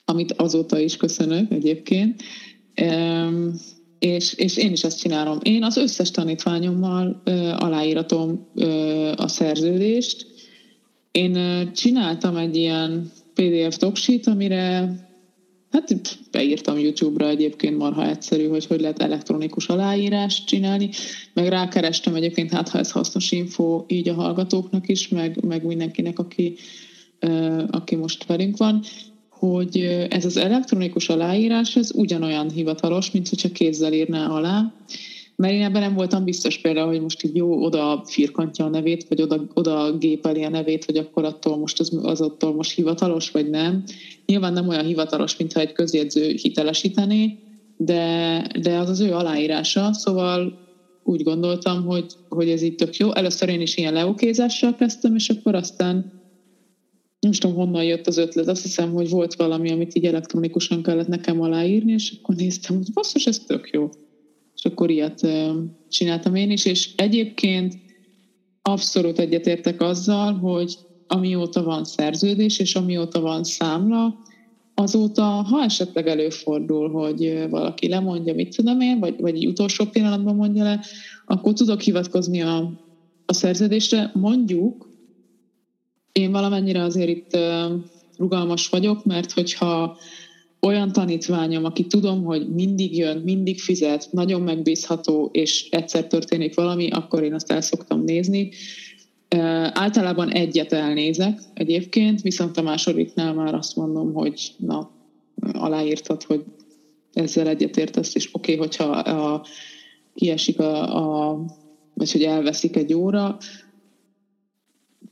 amit azóta is köszönök egyébként, és, és én is ezt csinálom. Én az összes tanítványommal aláíratom a szerződést, én csináltam egy ilyen PDF docsít, amire hát beírtam YouTube-ra egyébként marha egyszerű, hogy hogy lehet elektronikus aláírást csinálni, meg rákerestem egyébként, hát ha ez hasznos info így a hallgatóknak is, meg, meg mindenkinek, aki, aki most velünk van, hogy ez az elektronikus aláírás, ez ugyanolyan hivatalos, mint hogyha kézzel írná alá, mert én ebben nem voltam biztos például, hogy most így jó, oda firkantja a nevét, vagy oda, oda gépeli a nevét, hogy akkor attól most az, az attól most hivatalos, vagy nem. Nyilván nem olyan hivatalos, mintha egy közjegyző hitelesítené, de, de az az ő aláírása, szóval úgy gondoltam, hogy, hogy ez így tök jó. Először én is ilyen leokézással kezdtem, és akkor aztán nem tudom, honnan jött az ötlet. Azt hiszem, hogy volt valami, amit így elektronikusan kellett nekem aláírni, és akkor néztem, hogy basszus, ez tök jó és akkor ilyet csináltam én is, és egyébként abszolút egyetértek azzal, hogy amióta van szerződés, és amióta van számla, azóta, ha esetleg előfordul, hogy valaki lemondja, mit tudom én, vagy, vagy utolsó pillanatban mondja le, akkor tudok hivatkozni a, a szerződésre. Mondjuk, én valamennyire azért itt rugalmas vagyok, mert hogyha olyan tanítványom, aki tudom, hogy mindig jön, mindig fizet, nagyon megbízható, és egyszer történik valami, akkor én azt el szoktam nézni. Általában egyet elnézek egyébként, viszont a másodiknál már azt mondom, hogy na, aláírtad, hogy ezzel egyetértesz, és oké, okay, hogyha a, kiesik a, a, vagy hogy elveszik egy óra,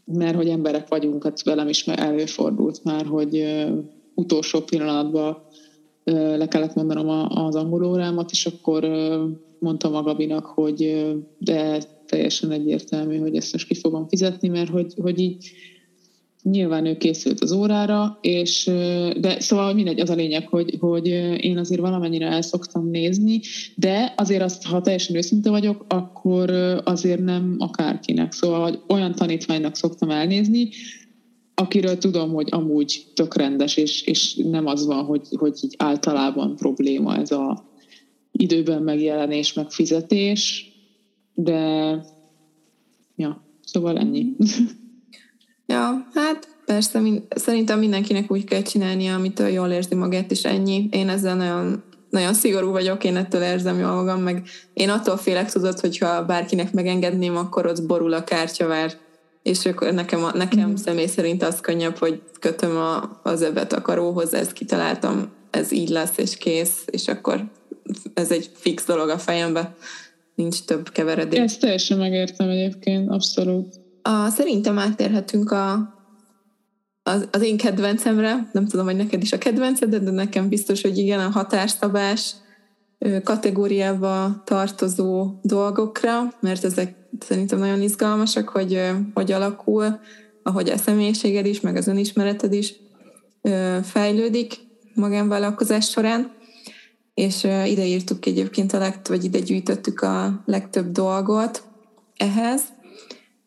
mert hogy emberek vagyunk, hát velem is előfordult már, hogy utolsó pillanatban le kellett mondanom az angol órámat, és akkor mondtam a hogy de teljesen egyértelmű, hogy ezt most ki fogom fizetni, mert hogy, hogy így nyilván ő készült az órára, és de szóval mindegy, az a lényeg, hogy, hogy én azért valamennyire el szoktam nézni, de azért azt, ha teljesen őszinte vagyok, akkor azért nem akárkinek. Szóval olyan tanítványnak szoktam elnézni, akiről tudom, hogy amúgy tök rendes, és, és nem az van, hogy, hogy így általában probléma ez a időben megjelenés, meg fizetés, de ja, szóval ennyi. Ja, hát persze, mind, szerintem mindenkinek úgy kell csinálnia, amitől jól érzi magát, és ennyi. Én ezzel nagyon, nagyon szigorú vagyok, én ettől érzem jól magam, meg én attól félek, tudod, hogyha bárkinek megengedném, akkor ott borul a kártyavár és akkor nekem, a, nekem mm. személy szerint az könnyebb, hogy kötöm a, az övet a karóhoz, ezt kitaláltam, ez így lesz, és kész, és akkor ez egy fix dolog a fejembe, nincs több keveredés. Ezt teljesen megértem egyébként, abszolút. A, szerintem átérhetünk a, az, az én kedvencemre, nem tudom, hogy neked is a kedvenced, de nekem biztos, hogy igen, a határszabás, kategóriába tartozó dolgokra, mert ezek szerintem nagyon izgalmasak, hogy hogy alakul, ahogy a személyiséged is, meg az önismereted is fejlődik magánvállalkozás során. És ide írtuk egyébként a legtöbb, vagy ide gyűjtöttük a legtöbb dolgot ehhez.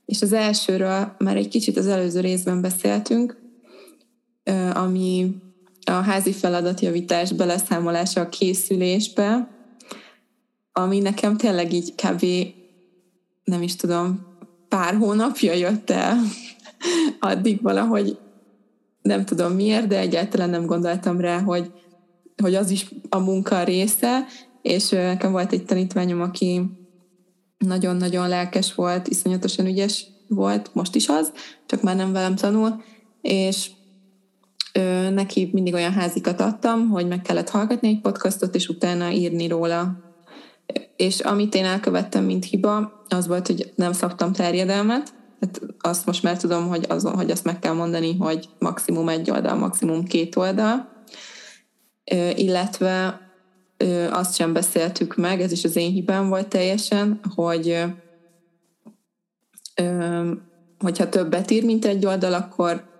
És az elsőről már egy kicsit az előző részben beszéltünk, ami a házi feladatjavítás beleszámolása a készülésbe, ami nekem tényleg így kb. nem is tudom, pár hónapja jött el, addig valahogy nem tudom miért, de egyáltalán nem gondoltam rá, hogy, hogy az is a munka része, és nekem volt egy tanítványom, aki nagyon-nagyon lelkes volt, iszonyatosan ügyes volt, most is az, csak már nem velem tanul, és neki mindig olyan házikat adtam, hogy meg kellett hallgatni egy podcastot, és utána írni róla. És amit én elkövettem, mint hiba, az volt, hogy nem szabtam terjedelmet, hát azt most már tudom, hogy, azon, hogy azt meg kell mondani, hogy maximum egy oldal, maximum két oldal, illetve azt sem beszéltük meg, ez is az én hibám volt teljesen, hogy hogyha többet ír, mint egy oldal, akkor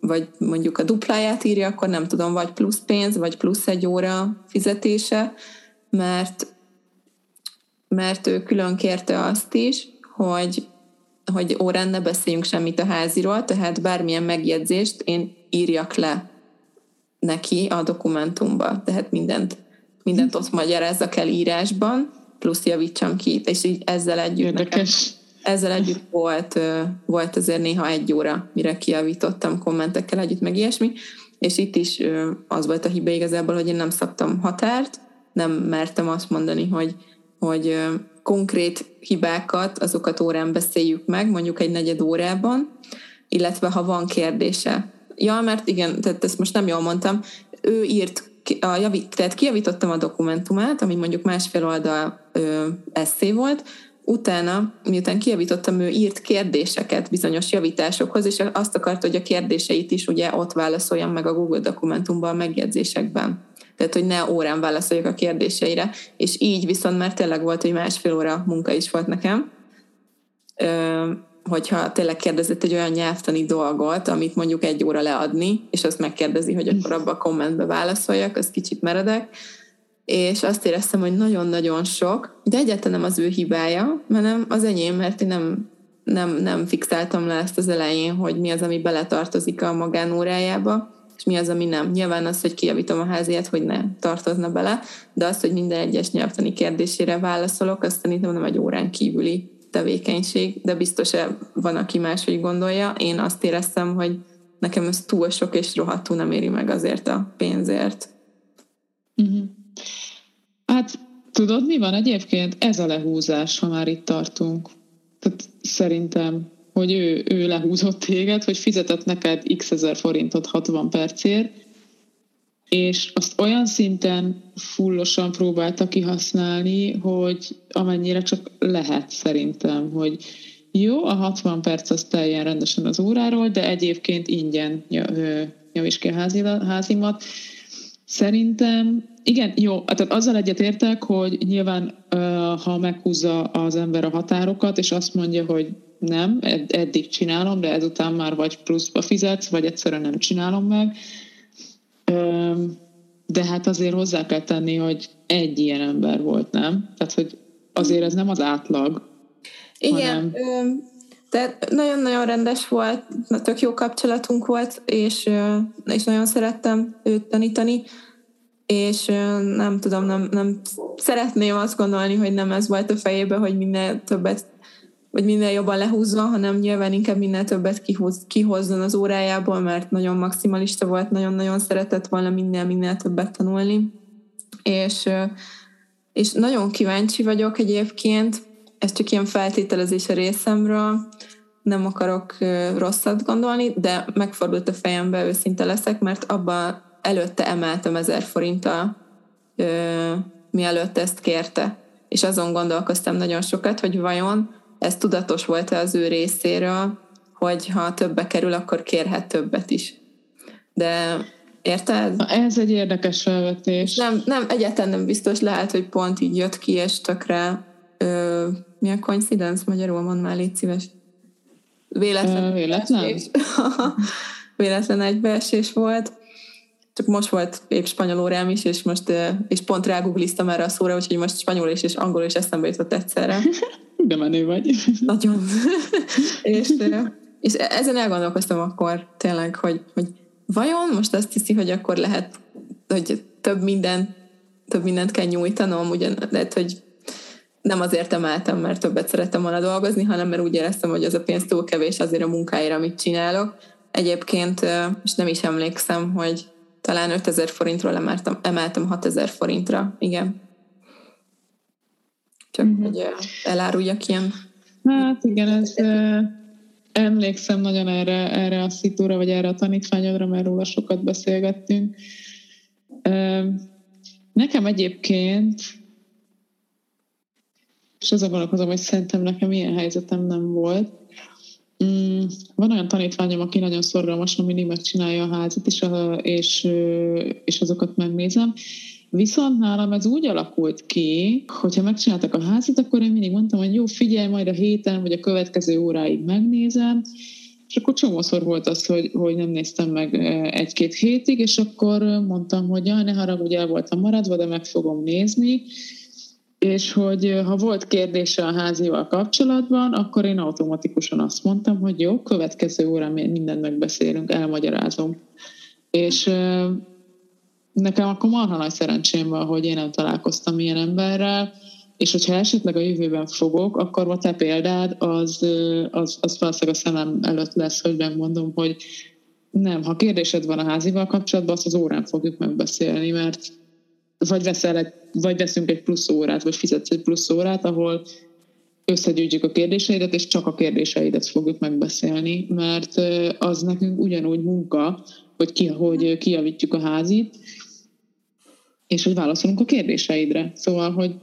vagy mondjuk a dupláját írja, akkor nem tudom, vagy plusz pénz, vagy plusz egy óra fizetése, mert, mert ő külön kérte azt is, hogy, hogy órán ne beszéljünk semmit a háziról, tehát bármilyen megjegyzést én írjak le neki a dokumentumba, tehát mindent, mindent ott magyarázzak el írásban, plusz javítsam ki, és így ezzel együtt Érdekes. Nekem, ezzel együtt volt, volt azért néha egy óra, mire kiavítottam kommentekkel együtt, meg ilyesmi, és itt is az volt a hiba igazából, hogy én nem szabtam határt, nem mertem azt mondani, hogy, hogy konkrét hibákat, azokat órán beszéljük meg, mondjuk egy negyed órában, illetve ha van kérdése. Ja, mert igen, tehát ezt most nem jól mondtam, ő írt, a javít, tehát kijavítottam a dokumentumát, ami mondjuk másfél oldal eszé volt, utána, miután kijavítottam, ő írt kérdéseket bizonyos javításokhoz, és azt akarta, hogy a kérdéseit is ugye ott válaszoljam meg a Google dokumentumban, a megjegyzésekben. Tehát, hogy ne órán válaszoljak a kérdéseire. És így viszont már tényleg volt, hogy másfél óra munka is volt nekem, hogyha tényleg kérdezett egy olyan nyelvtani dolgot, amit mondjuk egy óra leadni, és azt megkérdezi, hogy akkor abba a kommentbe válaszoljak, az kicsit meredek, és azt éreztem, hogy nagyon-nagyon sok, de egyáltalán nem az ő hibája, hanem az enyém, mert én nem, nem, nem fixáltam le ezt az elején, hogy mi az, ami beletartozik a magánórájába, és mi az, ami nem. Nyilván az, hogy kijavítom a háziát, hogy ne tartozna bele, de az, hogy minden egyes nyelvtani kérdésére válaszolok, azt szerintem nem egy órán kívüli tevékenység, de biztos van, aki máshogy gondolja. Én azt éreztem, hogy nekem ez túl sok, és rohadtul nem éri meg azért a pénzért. Uh-huh. Hát tudod, mi van egyébként? Ez a lehúzás, ha már itt tartunk. Tehát szerintem, hogy ő, ő lehúzott téged, hogy fizetett neked x ezer forintot 60 percért, és azt olyan szinten fullosan próbálta kihasználni, hogy amennyire csak lehet szerintem, hogy jó, a 60 perc az teljen rendesen az óráról, de egyébként ingyen javíts ki a házimat. Szerintem igen, jó, tehát azzal egyetértek, hogy nyilván ha meghúzza az ember a határokat, és azt mondja, hogy nem, eddig csinálom, de ezután már vagy pluszba fizetsz, vagy egyszerűen nem csinálom meg. De hát azért hozzá kell tenni, hogy egy ilyen ember volt, nem? Tehát, hogy azért ez nem az átlag. Igen, hanem... tehát nagyon-nagyon rendes volt, tök jó kapcsolatunk volt, és, és nagyon szerettem őt tanítani és nem tudom, nem, nem szeretném azt gondolni, hogy nem ez volt a fejében, hogy minél többet vagy minél jobban lehúzva, hanem nyilván inkább minél többet kihúz, kihozzon az órájából, mert nagyon maximalista volt, nagyon-nagyon szeretett volna minél-minél többet tanulni. És, és nagyon kíváncsi vagyok egyébként, ez csak ilyen feltételezés a részemről, nem akarok rosszat gondolni, de megfordult a fejembe, őszinte leszek, mert abban előtte emeltem ezer forinttal, ö, mielőtt ezt kérte. És azon gondolkoztam nagyon sokat, hogy vajon ez tudatos volt-e az ő részéről, hogy ha többe kerül, akkor kérhet többet is. De Érted? Ez egy érdekes felvetés. Nem, nem, egyáltalán nem biztos, lehet, hogy pont így jött ki, és tökre ö, mi a coincidence? Magyarul mond már, légy szíves. Véletlen. Véletlen? véletlen egybeesés volt. Csak most volt épp spanyol órám is, és most és pont rágoogliztam erre a szóra, úgyhogy most spanyol is és angol is eszembe jutott egyszerre. De menő vagy. Nagyon. és, és ezen elgondolkoztam akkor tényleg, hogy, hogy vajon most azt hiszi, hogy akkor lehet, hogy több minden több mindent kell nyújtanom, ugyan lehet, hogy nem azért emeltem, mert többet szerettem volna dolgozni, hanem mert úgy éreztem, hogy az a pénz túl kevés azért a munkáira, amit csinálok. Egyébként, és nem is emlékszem, hogy talán 5000 forintról emeltem, emeltem 6000 forintra, igen. Csak uh-huh. hogy eláruljak ilyen. Hát igen, ez emlékszem nagyon erre, erre a szitúra, vagy erre a tanítványodra, mert róla sokat beszélgettünk. Nekem egyébként és azon gondolkozom, hogy szerintem nekem ilyen helyzetem nem volt. Mm, van olyan tanítványom, aki nagyon szorgalmasan mindig megcsinálja a házat, és, a, és, és azokat megnézem. Viszont nálam ez úgy alakult ki, hogyha megcsináltak a házat, akkor én mindig mondtam, hogy jó, figyelj, majd a héten, vagy a következő óráig megnézem, és akkor csomószor volt az, hogy, hogy nem néztem meg egy-két hétig, és akkor mondtam, hogy jaj, ne haragudj, el voltam maradva, de meg fogom nézni, és hogy ha volt kérdése a házival kapcsolatban, akkor én automatikusan azt mondtam, hogy jó, következő órán mindent megbeszélünk, elmagyarázom. És nekem akkor marha nagy szerencsém van, hogy én nem találkoztam ilyen emberrel, és hogyha esetleg a jövőben fogok, akkor a te példád az, az, az valószínűleg a szemem előtt lesz, hogy megmondom, hogy nem, ha kérdésed van a házival kapcsolatban, azt az órán fogjuk megbeszélni, mert vagy, veszel egy, vagy veszünk egy plusz órát, vagy fizetsz egy plusz órát, ahol összegyűjtjük a kérdéseidet, és csak a kérdéseidet fogjuk megbeszélni, mert az nekünk ugyanúgy munka, hogy, ki, hogy kijavítjuk a házit, és hogy válaszolunk a kérdéseidre. Szóval, hogy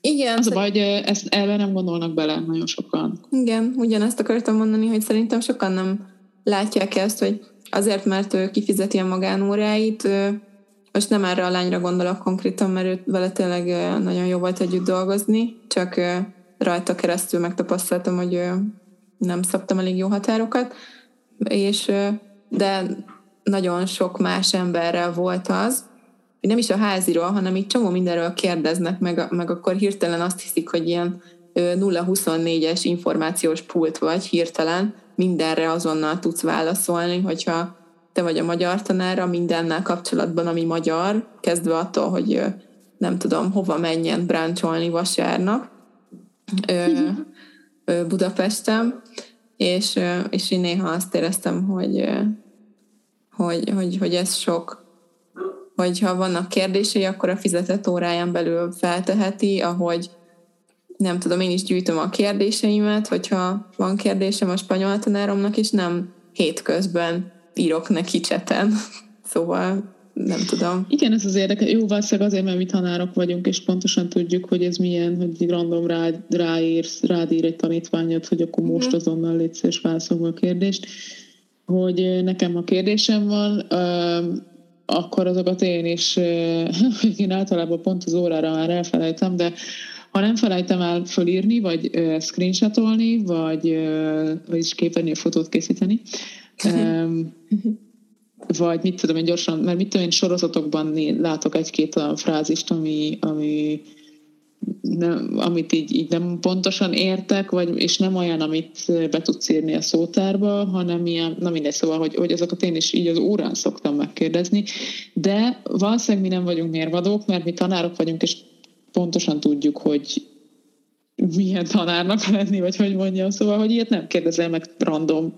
igen. Az a baj, hogy ezt elve nem gondolnak bele nagyon sokan. Igen, ugyanezt akartam mondani, hogy szerintem sokan nem látják ezt, hogy azért, mert ő kifizeti a magánóráit, most nem erre a lányra gondolok konkrétan, mert őt vele tényleg nagyon jó volt együtt dolgozni, csak rajta keresztül megtapasztaltam, hogy nem szabtam elég jó határokat, és de nagyon sok más emberrel volt az, hogy nem is a háziról, hanem így csomó mindenről kérdeznek, meg, meg akkor hirtelen azt hiszik, hogy ilyen 0-24-es információs pult vagy hirtelen, mindenre azonnal tudsz válaszolni, hogyha te vagy a magyar tanára mindennel kapcsolatban, ami magyar, kezdve attól, hogy nem tudom, hova menjen bráncsolni vasárnap Budapesten, és, és én néha azt éreztem, hogy, hogy, hogy, hogy ez sok, hogy ha vannak kérdései, akkor a fizetett óráján belül felteheti, ahogy nem tudom, én is gyűjtöm a kérdéseimet, hogyha van kérdésem a spanyol tanáromnak, és nem hétközben írok neki cseten. Szóval nem tudom. Igen, ez az érdekes. Jó, valószínűleg azért, mert mi tanárok vagyunk, és pontosan tudjuk, hogy ez milyen, hogy random rá, ráír, rád ír egy tanítványot, hogy akkor most mm. azonnal légy és válaszolva a kérdést. Hogy nekem a kérdésem van, akkor azokat én is, én általában pont az órára már elfelejtem, de ha nem felejtem el fölírni, vagy screenshotolni, vagy, vagy is képernyő készíteni, vagy mit tudom én gyorsan, mert mit tudom én sorozatokban látok egy-két olyan frázist, ami, ami nem, amit így, így nem pontosan értek, vagy, és nem olyan, amit be tudsz írni a szótárba, hanem ilyen, na mindegy, szóval, hogy, hogy azokat én is így az órán szoktam megkérdezni, de valószínűleg mi nem vagyunk mérvadók, mert mi tanárok vagyunk, és pontosan tudjuk, hogy milyen tanárnak lenni, vagy hogy mondjam, szóval, hogy ilyet nem kérdezel meg random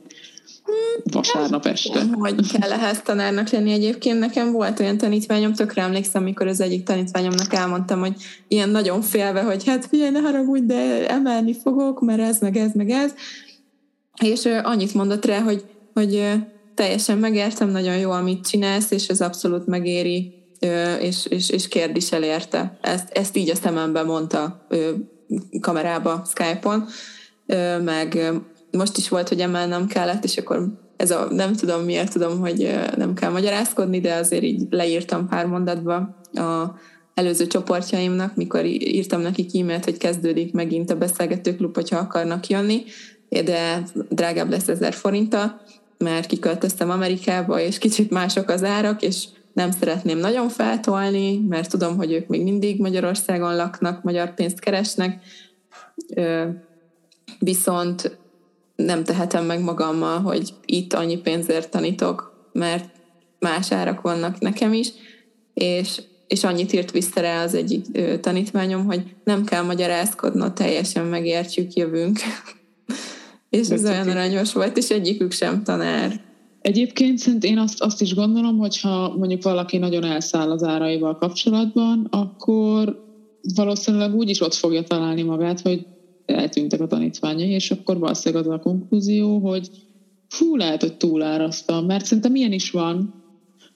vasárnap este. Hogy kell ehhez tanárnak lenni egyébként. Nekem volt olyan tanítványom, tökre emlékszem, amikor az egyik tanítványomnak elmondtam, hogy ilyen nagyon félve, hogy hát figyelj, ne haragudj, de emelni fogok, mert ez, meg ez, meg ez. És annyit mondott rá, hogy, hogy teljesen megértem, nagyon jó, amit csinálsz, és ez abszolút megéri, és, és, és kérdés elérte. Ezt, ezt így a szemembe mondta kamerába, Skype-on, meg most is volt, hogy emelnem kellett, és akkor ez a, nem tudom miért tudom, hogy nem kell magyarázkodni, de azért így leírtam pár mondatba a előző csoportjaimnak, mikor írtam nekik e-mailt, hogy kezdődik megint a beszélgetőklub, hogyha akarnak jönni, de drágább lesz ezer forinta, mert kiköltöztem Amerikába, és kicsit mások az árak, és nem szeretném nagyon feltolni, mert tudom, hogy ők még mindig Magyarországon laknak, magyar pénzt keresnek, viszont nem tehetem meg magammal, hogy itt annyi pénzért tanítok, mert más árak vannak nekem is, és, és annyit írt vissza rá az egyik tanítványom, hogy nem kell magyarázkodnod, teljesen megértjük, jövünk. és ez olyan aranyos volt, és egyikük sem tanár. Egyébként szerint én azt, azt is gondolom, hogy ha mondjuk valaki nagyon elszáll az áraival kapcsolatban, akkor valószínűleg úgy is ott fogja találni magát, hogy eltűntek a tanítványai, és akkor valószínűleg az a konklúzió, hogy fú, lehet, hogy túlárasztam, mert szerintem ilyen is van,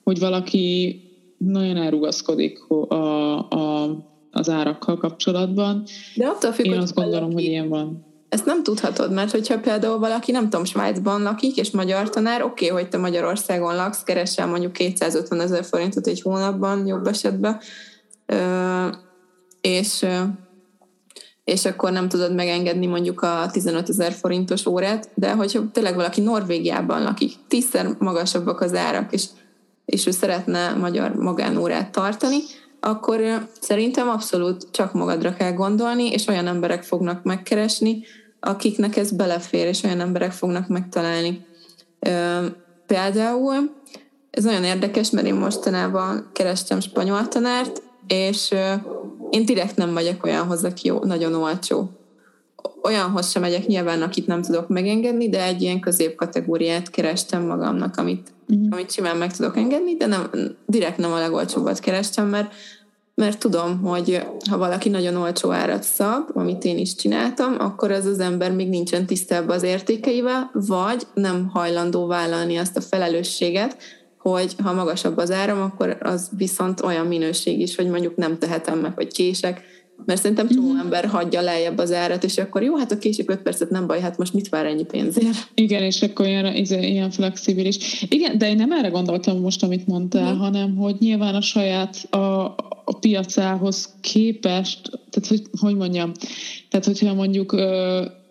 hogy valaki nagyon elrugaszkodik a, a, az árakkal kapcsolatban. De attól függ, Én azt gondolom, hogy ilyen van. Ezt nem tudhatod, mert hogyha például valaki, nem tudom, Svájcban lakik, és magyar tanár, oké, okay, hogy te Magyarországon laksz, keresel mondjuk 250 ezer forintot egy hónapban, jobb esetben, és és akkor nem tudod megengedni mondjuk a 15 ezer forintos órát, de hogyha tényleg valaki Norvégiában lakik, tízszer magasabbak az árak, és, és ő szeretne magyar magánórát tartani, akkor szerintem abszolút csak magadra kell gondolni, és olyan emberek fognak megkeresni, akiknek ez belefér, és olyan emberek fognak megtalálni. Például ez olyan érdekes, mert én mostanában kerestem spanyol tanárt, és én direkt nem vagyok olyanhoz, aki jó, nagyon olcsó. Olyanhoz sem megyek nyilván, akit nem tudok megengedni, de egy ilyen középkategóriát kerestem magamnak, amit, uh-huh. amit simán meg tudok engedni, de nem, direkt nem a legolcsóbbat kerestem, mert mert tudom, hogy ha valaki nagyon olcsó árat szab, amit én is csináltam, akkor az az ember még nincsen tisztában az értékeivel, vagy nem hajlandó vállalni azt a felelősséget, hogy ha magasabb az áram, akkor az viszont olyan minőség is, hogy mondjuk nem tehetem meg, hogy kések, mert szerintem csomó mm-hmm. ember hagyja lejjebb az árat, és akkor jó, hát a késik 5 percet nem baj, hát most mit vár ennyi pénzért? Igen, és akkor ilyen, ilyen flexibilis. Igen, de én nem erre gondoltam most, amit mondtál, mm. hanem hogy nyilván a saját a, a piacához képest, tehát hogy, hogy mondjam, tehát hogyha mondjuk,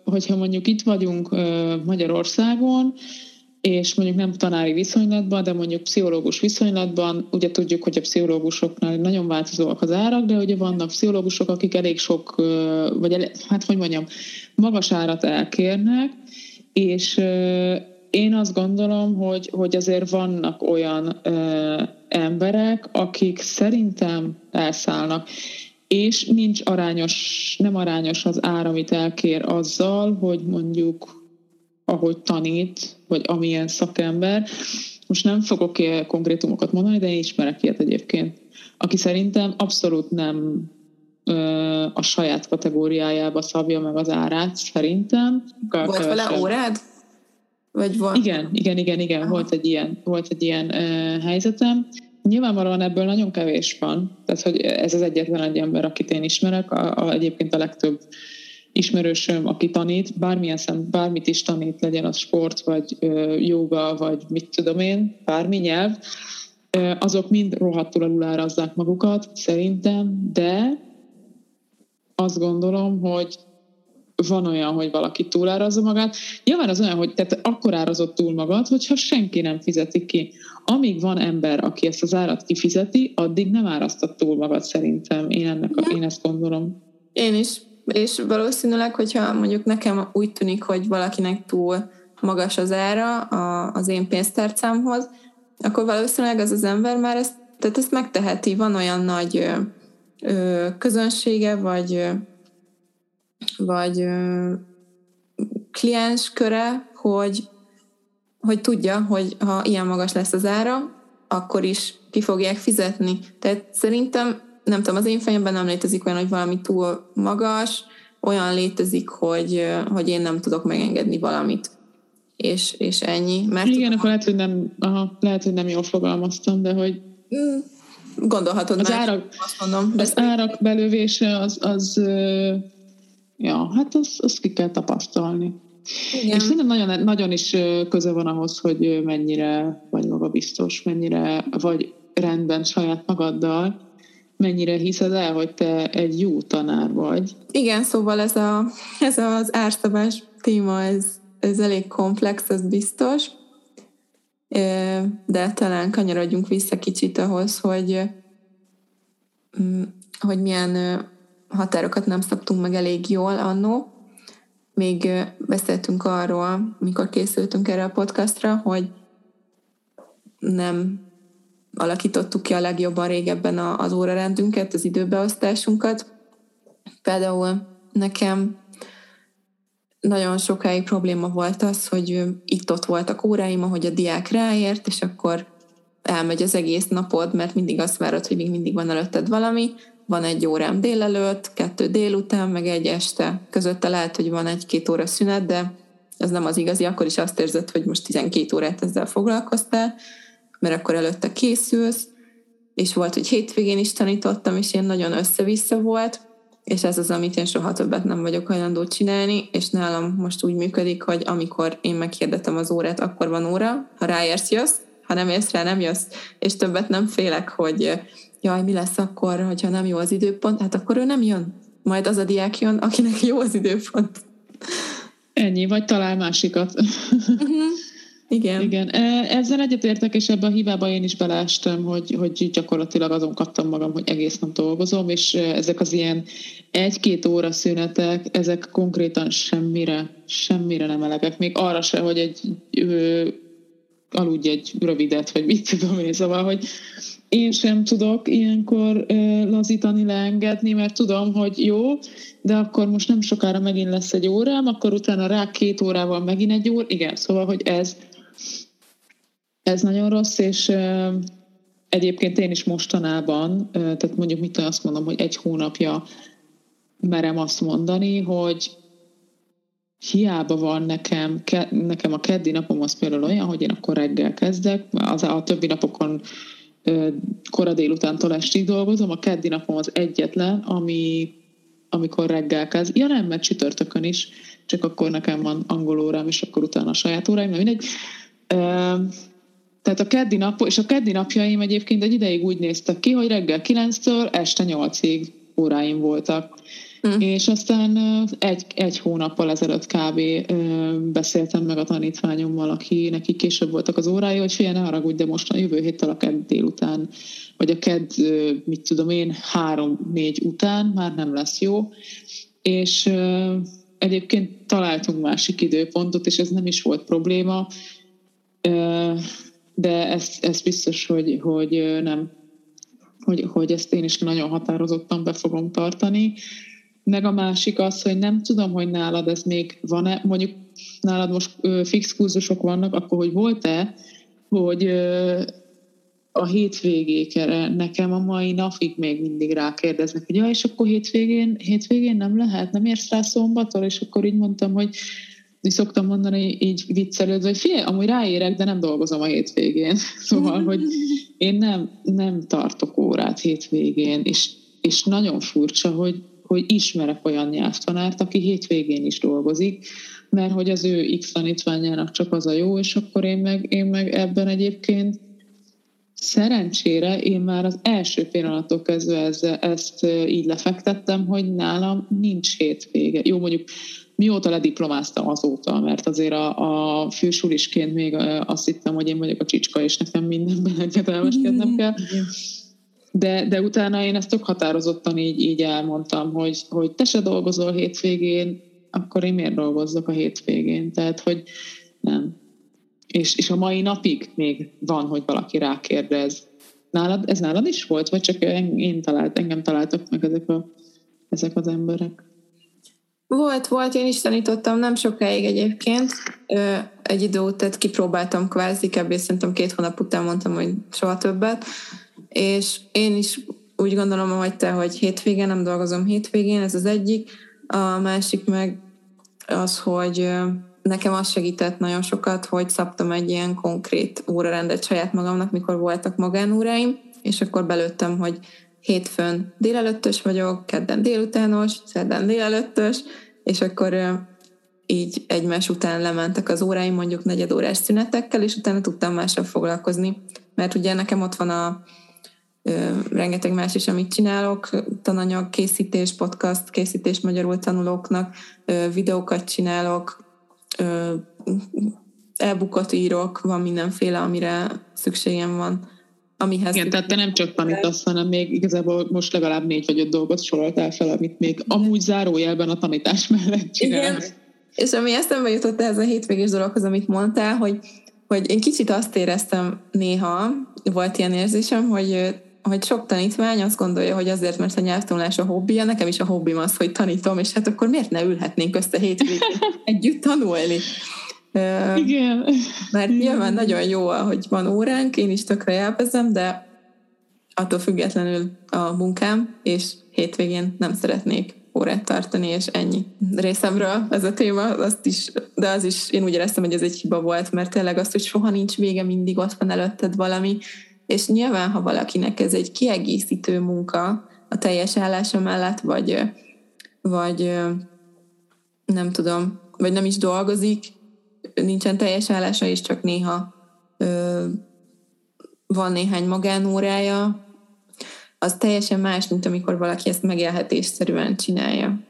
hogyha mondjuk itt vagyunk Magyarországon, és mondjuk nem tanári viszonylatban, de mondjuk pszichológus viszonylatban, ugye tudjuk, hogy a pszichológusoknál nagyon változóak az árak, de ugye vannak pszichológusok, akik elég sok, vagy elég, hát hogy mondjam, magas árat elkérnek, és én azt gondolom, hogy, hogy azért vannak olyan ö, emberek, akik szerintem elszállnak, és nincs arányos, nem arányos az ár, amit elkér azzal, hogy mondjuk ahogy tanít, vagy amilyen szakember. Most nem fogok konkrétumokat mondani, de én ismerek ilyet egyébként, aki szerintem abszolút nem a saját kategóriájába szabja meg az árát, szerintem. Volt vele órád? Vagy van? Igen, igen, igen, igen, volt egy ilyen, volt egy ilyen uh, helyzetem. Nyilvánvalóan ebből nagyon kevés van, tehát hogy ez az egyetlen egy ember, akit én ismerek, a, a, egyébként a legtöbb ismerősöm, aki tanít, bármilyen szem, bármit is tanít, legyen az sport, vagy joga, vagy mit tudom én, bármi nyelv, azok mind rohadtul alulárazzák magukat, szerintem, de azt gondolom, hogy van olyan, hogy valaki túlárazza magát. Nyilván az olyan, hogy tehát akkor árazott túl magad, hogyha senki nem fizeti ki. Amíg van ember, aki ezt az árat kifizeti, addig nem árasztott túl magad szerintem. Én, ennek a, én ezt gondolom. Én is és valószínűleg, hogyha mondjuk nekem úgy tűnik, hogy valakinek túl magas az ára az én pénztárcámhoz, akkor valószínűleg az az ember már ezt, tehát ezt megteheti. Van olyan nagy ö, közönsége, vagy, vagy ö, kliens köre, hogy, hogy tudja, hogy ha ilyen magas lesz az ára, akkor is ki fogják fizetni. Tehát szerintem nem tudom, az én fejemben nem létezik olyan, hogy valami túl magas, olyan létezik, hogy, hogy én nem tudok megengedni valamit. És, és ennyi. Mert Igen, tudom, akkor lehet, hogy nem, aha, lehet, hogy nem jól fogalmaztam, de hogy mm, gondolhatod az már, árak, azt mondom. Az de árak belövése az, az ja, hát azt, azt ki kell tapasztalni. Igen. És szerintem nagyon, nagyon is köze van ahhoz, hogy mennyire vagy magabiztos, mennyire vagy rendben saját magaddal, mennyire hiszed el, hogy te egy jó tanár vagy. Igen, szóval ez, a, ez az árszabás téma, ez, ez elég komplex, ez biztos, de talán kanyarodjunk vissza kicsit ahhoz, hogy, mm, hogy milyen határokat nem szabtunk meg elég jól annó. Még beszéltünk arról, mikor készültünk erre a podcastra, hogy nem alakítottuk ki a legjobban régebben az órarendünket, az időbeosztásunkat. Például nekem nagyon sokáig probléma volt az, hogy itt-ott voltak óráim, ahogy a diák ráért, és akkor elmegy az egész napod, mert mindig azt várod, hogy még mindig van előtted valami, van egy órám délelőtt, kettő délután, meg egy este. Közötte lehet, hogy van egy-két óra szünet, de ez nem az igazi, akkor is azt érzed, hogy most 12 órát ezzel foglalkoztál, mert akkor előtte készülsz, és volt, hogy hétvégén is tanítottam, és ilyen nagyon össze-vissza volt, és ez az, amit én soha többet nem vagyok hajlandó csinálni, és nálam most úgy működik, hogy amikor én meghirdetem az órát, akkor van óra, ha ráérsz, jössz, ha nem érsz rá, nem jössz, és többet nem félek, hogy jaj, mi lesz akkor, hogyha nem jó az időpont, hát akkor ő nem jön. Majd az a diák jön, akinek jó az időpont. Ennyi, vagy talál másikat. Uh-huh. Igen. Igen. E, ezzel egyetértek, és ebbe a hibába én is beleestem, hogy, hogy gyakorlatilag azon kaptam magam, hogy egész nap dolgozom, és e, ezek az ilyen egy-két óra szünetek, ezek konkrétan semmire, semmire nem elegek. Még arra se, hogy egy ö, aludj egy rövidet, vagy mit tudom én, szóval, hogy én sem tudok ilyenkor ö, lazítani, leengedni, mert tudom, hogy jó, de akkor most nem sokára megint lesz egy órám, akkor utána rá két órával megint egy óra. Igen, szóval, hogy ez ez nagyon rossz, és egyébként én is mostanában, tehát mondjuk mit azt mondom, hogy egy hónapja merem azt mondani, hogy hiába van nekem, nekem a keddi napom az például olyan, hogy én akkor reggel kezdek, az a többi napokon kora délutántól estig dolgozom, a keddi napom az egyetlen, ami, amikor reggel kezd. Ja nem, mert csütörtökön is, csak akkor nekem van angol órám, és akkor utána a saját óráim, mert mindegy. Tehát a keddi nap, és a keddi napjaim egyébként egy ideig úgy néztek ki, hogy reggel 9-től este 8-ig óráim voltak. Mm. És aztán egy, egy hónappal ezelőtt kb. beszéltem meg a tanítványommal, aki neki később voltak az órái, hogy figyelj, ne haragudj, de most a jövő héttel a kedd délután, vagy a kedd, mit tudom én, három-négy után már nem lesz jó. És egyébként találtunk másik időpontot, és ez nem is volt probléma de ez, ez biztos, hogy, hogy nem, hogy, hogy ezt én is nagyon határozottan be fogom tartani. Meg a másik az, hogy nem tudom, hogy nálad ez még van-e, mondjuk nálad most fix kurzusok vannak, akkor hogy volt-e, hogy a hétvégékre nekem a mai napig még mindig rákérdeznek, hogy ja, és akkor hétvégén, hétvégén nem lehet, nem érsz rá szombaton, és akkor így mondtam, hogy így szoktam mondani így viccelődve, hogy figyelj, amúgy ráérek, de nem dolgozom a hétvégén. Szóval, hogy én nem, nem tartok órát hétvégén, és, és nagyon furcsa, hogy, hogy ismerek olyan nyelvtanárt, aki hétvégén is dolgozik, mert hogy az ő X tanítványának csak az a jó, és akkor én meg, én meg ebben egyébként szerencsére én már az első pillanattól kezdve ezt, ezt így lefektettem, hogy nálam nincs hétvége. Jó, mondjuk mióta lediplomáztam azóta, mert azért a, a fősulisként még azt hittem, hogy én vagyok a csicska, és nekem mindenben engedelmeskednem kell. De, de utána én ezt tök határozottan így, így elmondtam, hogy, hogy te se dolgozol hétvégén, akkor én miért dolgozzak a hétvégén? Tehát, hogy nem. És, és a mai napig még van, hogy valaki rákérdez. Nálad, ez nálad is volt, vagy csak én talált, engem találtak meg ezek, a, ezek az emberek? Volt, volt, én is tanítottam, nem sokáig egyébként. Egy idő után kipróbáltam kvázi, kb. szerintem két hónap után mondtam, hogy soha többet. És én is úgy gondolom, hogy te, hogy hétvégén nem dolgozom hétvégén, ez az egyik. A másik meg az, hogy nekem az segített nagyon sokat, hogy szabtam egy ilyen konkrét órarendet saját magamnak, mikor voltak magánóráim, és akkor belőttem, hogy hétfőn délelőttös vagyok, kedden délutános, szerdán délelőttös, és akkor így egymás után lementek az óráim, mondjuk negyed órás szünetekkel, és utána tudtam mással foglalkozni. Mert ugye nekem ott van a ö, rengeteg más is, amit csinálok, tananyag készítés, podcast készítés magyarul tanulóknak, ö, videókat csinálok, elbukott írok, van mindenféle, amire szükségem van. Amihez Igen, tehát te nem csak tanítasz, hanem még igazából most legalább négy vagy öt dolgot soroltál fel, amit még amúgy zárójelben a tanítás mellett csinálsz. Igen. És ami eszembe jutott ez a hétvégés dologhoz, amit mondtál, hogy, hogy én kicsit azt éreztem néha, volt ilyen érzésem, hogy hogy sok tanítvány azt gondolja, hogy azért, mert a nyelvtanulás a hobbija, nekem is a hobbim az, hogy tanítom, és hát akkor miért ne ülhetnénk össze hétvégén együtt tanulni? Igen. Mert nyilván nagyon jó, hogy van óránk, én is tökre élvezem, de attól függetlenül a munkám, és hétvégén nem szeretnék órát tartani, és ennyi. Részemről ez a téma, azt is, de az is, én úgy éreztem, hogy ez egy hiba volt, mert tényleg azt, hogy soha nincs vége, mindig ott van előtted valami, és nyilván, ha valakinek ez egy kiegészítő munka a teljes állása mellett, vagy, vagy nem tudom, vagy nem is dolgozik, nincsen teljes állása, és csak néha ö, van néhány magánórája, az teljesen más, mint amikor valaki ezt megélhetésszerűen csinálja.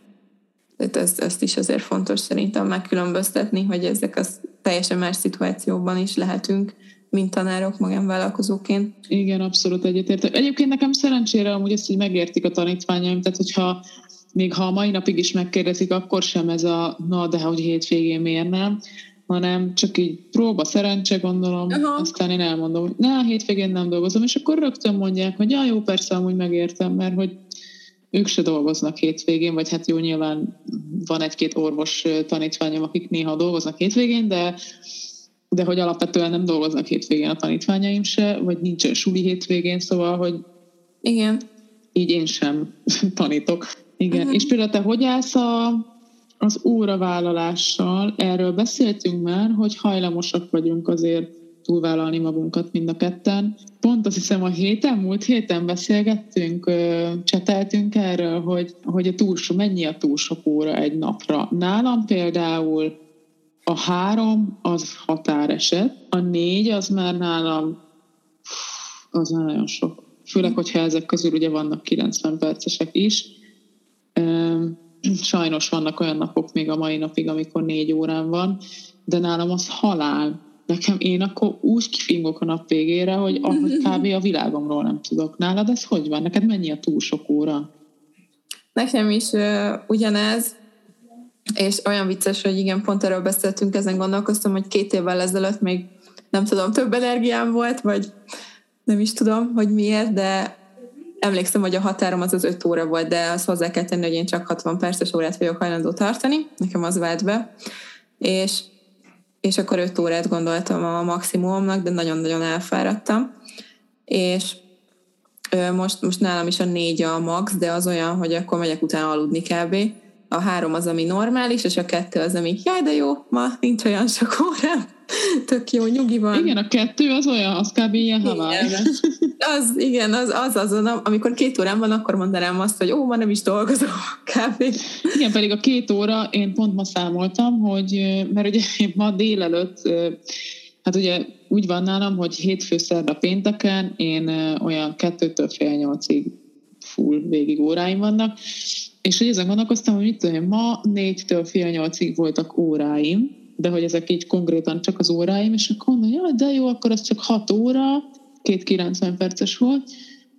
Tehát ezt, ezt is azért fontos szerintem megkülönböztetni, hogy ezek az teljesen más szituációban is lehetünk, mint tanárok magánvállalkozóként. Igen, abszolút egyetértek. Egyébként nekem szerencsére amúgy ezt így megértik a tanítványaim, tehát hogyha még ha a mai napig is megkérdezik, akkor sem ez a na, de hogy hétvégén miért nem, hanem csak így próba szerencse, gondolom, Aha. aztán én elmondom, hogy ne, a hétvégén nem dolgozom, és akkor rögtön mondják, hogy ja, jó, persze, amúgy megértem, mert hogy ők se dolgoznak hétvégén, vagy hát jó, nyilván van egy-két orvos tanítványom, akik néha dolgoznak hétvégén, de de hogy alapvetően nem dolgoznak hétvégén a tanítványaim se, vagy nincsen suli hétvégén, szóval, hogy igen. így én sem tanítok. Igen. Uh-huh. És például te hogy állsz a, az óravállalással? Erről beszéltünk már, hogy hajlamosak vagyunk azért túlvállalni magunkat mind a ketten. Pont azt hiszem a héten, múlt héten beszélgettünk, cseteltünk erről, hogy, hogy a túl, mennyi a túl sok óra egy napra. Nálam például a három az határeset, a négy az már nálam az már nagyon sok. Főleg, hogyha ezek közül ugye vannak 90 percesek is. Sajnos vannak olyan napok még a mai napig, amikor négy órán van, de nálam az halál. Nekem én akkor úgy kifingok a nap végére, hogy ahogy kb. a világomról nem tudok. Nálad ez hogy van? Neked mennyi a túl sok óra? Nekem is uh, ugyanez, és olyan vicces, hogy igen, pont erről beszéltünk, ezen gondolkoztam, hogy két évvel ezelőtt még nem tudom, több energiám volt, vagy nem is tudom, hogy miért, de emlékszem, hogy a határom az az öt óra volt, de azt hozzá kell tenni, hogy én csak 60 perces órát vagyok hajlandó tartani, nekem az vált be, és, és akkor öt órát gondoltam a maximumnak, de nagyon-nagyon elfáradtam, és most, most nálam is a négy a max, de az olyan, hogy akkor megyek utána aludni kb. A három az, ami normális, és a kettő az, ami jaj, de jó, ma nincs olyan sok órám, tök jó, nyugi van. Igen, a kettő az olyan, az kb. ilyen Hawaii. Az, igen, az, az azon, amikor két órám van, akkor mondanám azt, hogy ó, ma nem is dolgozom, kb. Igen, pedig a két óra, én pont ma számoltam, hogy, mert ugye ma délelőtt, hát ugye úgy van nálam, hogy hétfő szerda pénteken én olyan kettőtől fél nyolcig full végig óráim vannak, és hogy ezen gondolkoztam, hogy mit tudom, ma négytől fél nyolcig voltak óráim, de hogy ezek így konkrétan csak az óráim, és akkor mondom, jaj, de jó, akkor az csak 6 óra, két 90 perces volt.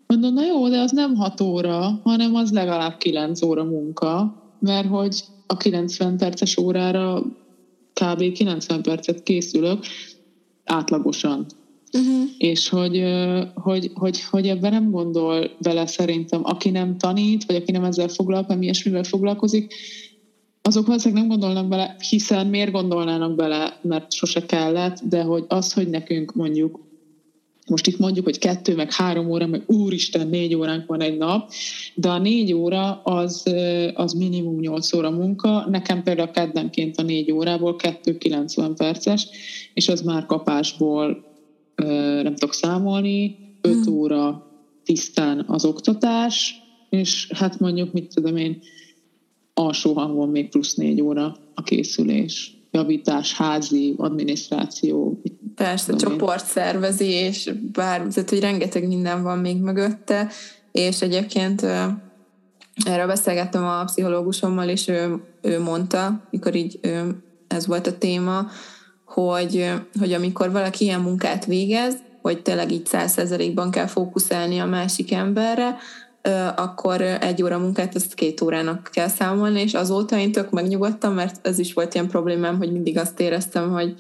Mondom, na jó, de az nem 6 óra, hanem az legalább 9 óra munka, mert hogy a 90 perces órára kb. 90 percet készülök átlagosan. Uh-huh. És hogy, hogy, hogy, hogy ebben nem gondol bele szerintem, aki nem tanít, vagy aki nem ezzel foglalkozik, ami ilyesmivel foglalkozik, azok valószínűleg nem gondolnak bele, hiszen miért gondolnának bele, mert sose kellett, de hogy az, hogy nekünk mondjuk most itt mondjuk, hogy kettő, meg három óra, meg úristen, négy óránk van egy nap, de a négy óra az, az minimum nyolc óra munka. Nekem például keddenként a négy órából kettő 90 perces, és az már kapásból nem tudok számolni, 5 hmm. óra tisztán az oktatás, és hát mondjuk, mit tudom én, alsó hangon még plusz négy óra a készülés, javítás, házi, adminisztráció. Persze, csoportszervezés, bár, tehát hogy rengeteg minden van még mögötte, és egyébként erről beszélgettem a pszichológusommal, és ő, ő mondta, mikor így ő, ez volt a téma, hogy, hogy amikor valaki ilyen munkát végez, hogy tényleg így százszerzelékban kell fókuszálni a másik emberre, akkor egy óra munkát ezt két órának kell számolni, és azóta én tök megnyugodtam, mert ez is volt ilyen problémám, hogy mindig azt éreztem, hogy,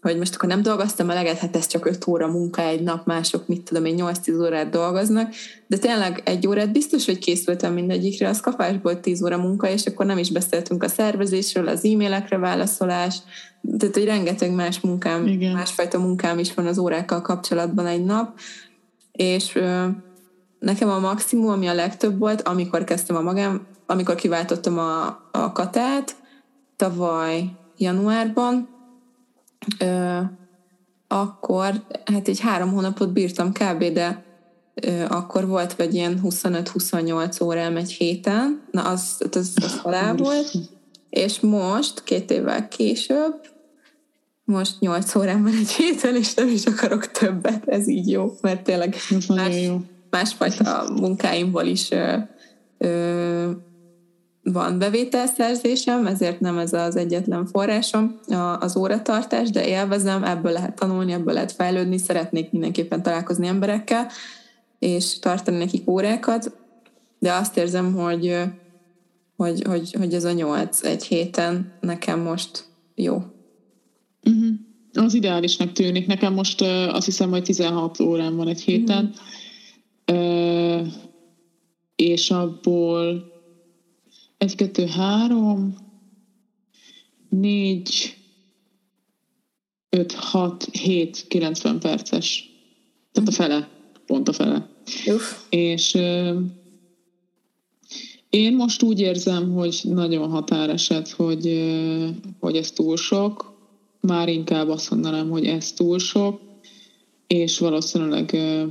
hogy most akkor nem dolgoztam eleget, hát ez csak 5 óra munka egy nap, mások mit tudom én 8-10 órát dolgoznak, de tényleg egy órát biztos, hogy készültem mindegyikre, az kapásból 10 óra munka, és akkor nem is beszéltünk a szervezésről, az e-mailekre válaszolás, tehát hogy rengeteg más munkám, Igen. másfajta munkám is van az órákkal kapcsolatban egy nap, és nekem a maximum, ami a legtöbb volt, amikor kezdtem a magám, amikor kiváltottam a, a katát, tavaly januárban, ö, akkor hát egy három hónapot bírtam kb., de ö, akkor volt vagy ilyen 25-28 órám egy héten, na az, az, az halál volt, és most, két évvel később, most 8 órám van egy héten, és nem is akarok többet, ez így jó, mert tényleg más, jó. Másfajta munkáimból is ö, ö, van bevételszerzésem, ezért nem ez az egyetlen forrásom az óratartás, de élvezem, ebből lehet tanulni, ebből lehet fejlődni, szeretnék mindenképpen találkozni emberekkel, és tartani nekik órákat, de azt érzem, hogy, hogy, hogy, hogy ez a nyolc egy héten nekem most jó. Uh-huh. Az ideálisnak tűnik. Nekem most uh, azt hiszem, hogy 16 órán van egy héten, uh-huh. És abból egy, kettő, három, négy, öt, hat, hét, 90 perces. Tehát a fele, pont a fele. Uf. És ö, én most úgy érzem, hogy nagyon határeset, hogy, ö, hogy ez túl sok. Már inkább azt mondanám, hogy ez túl sok, és valószínűleg ö,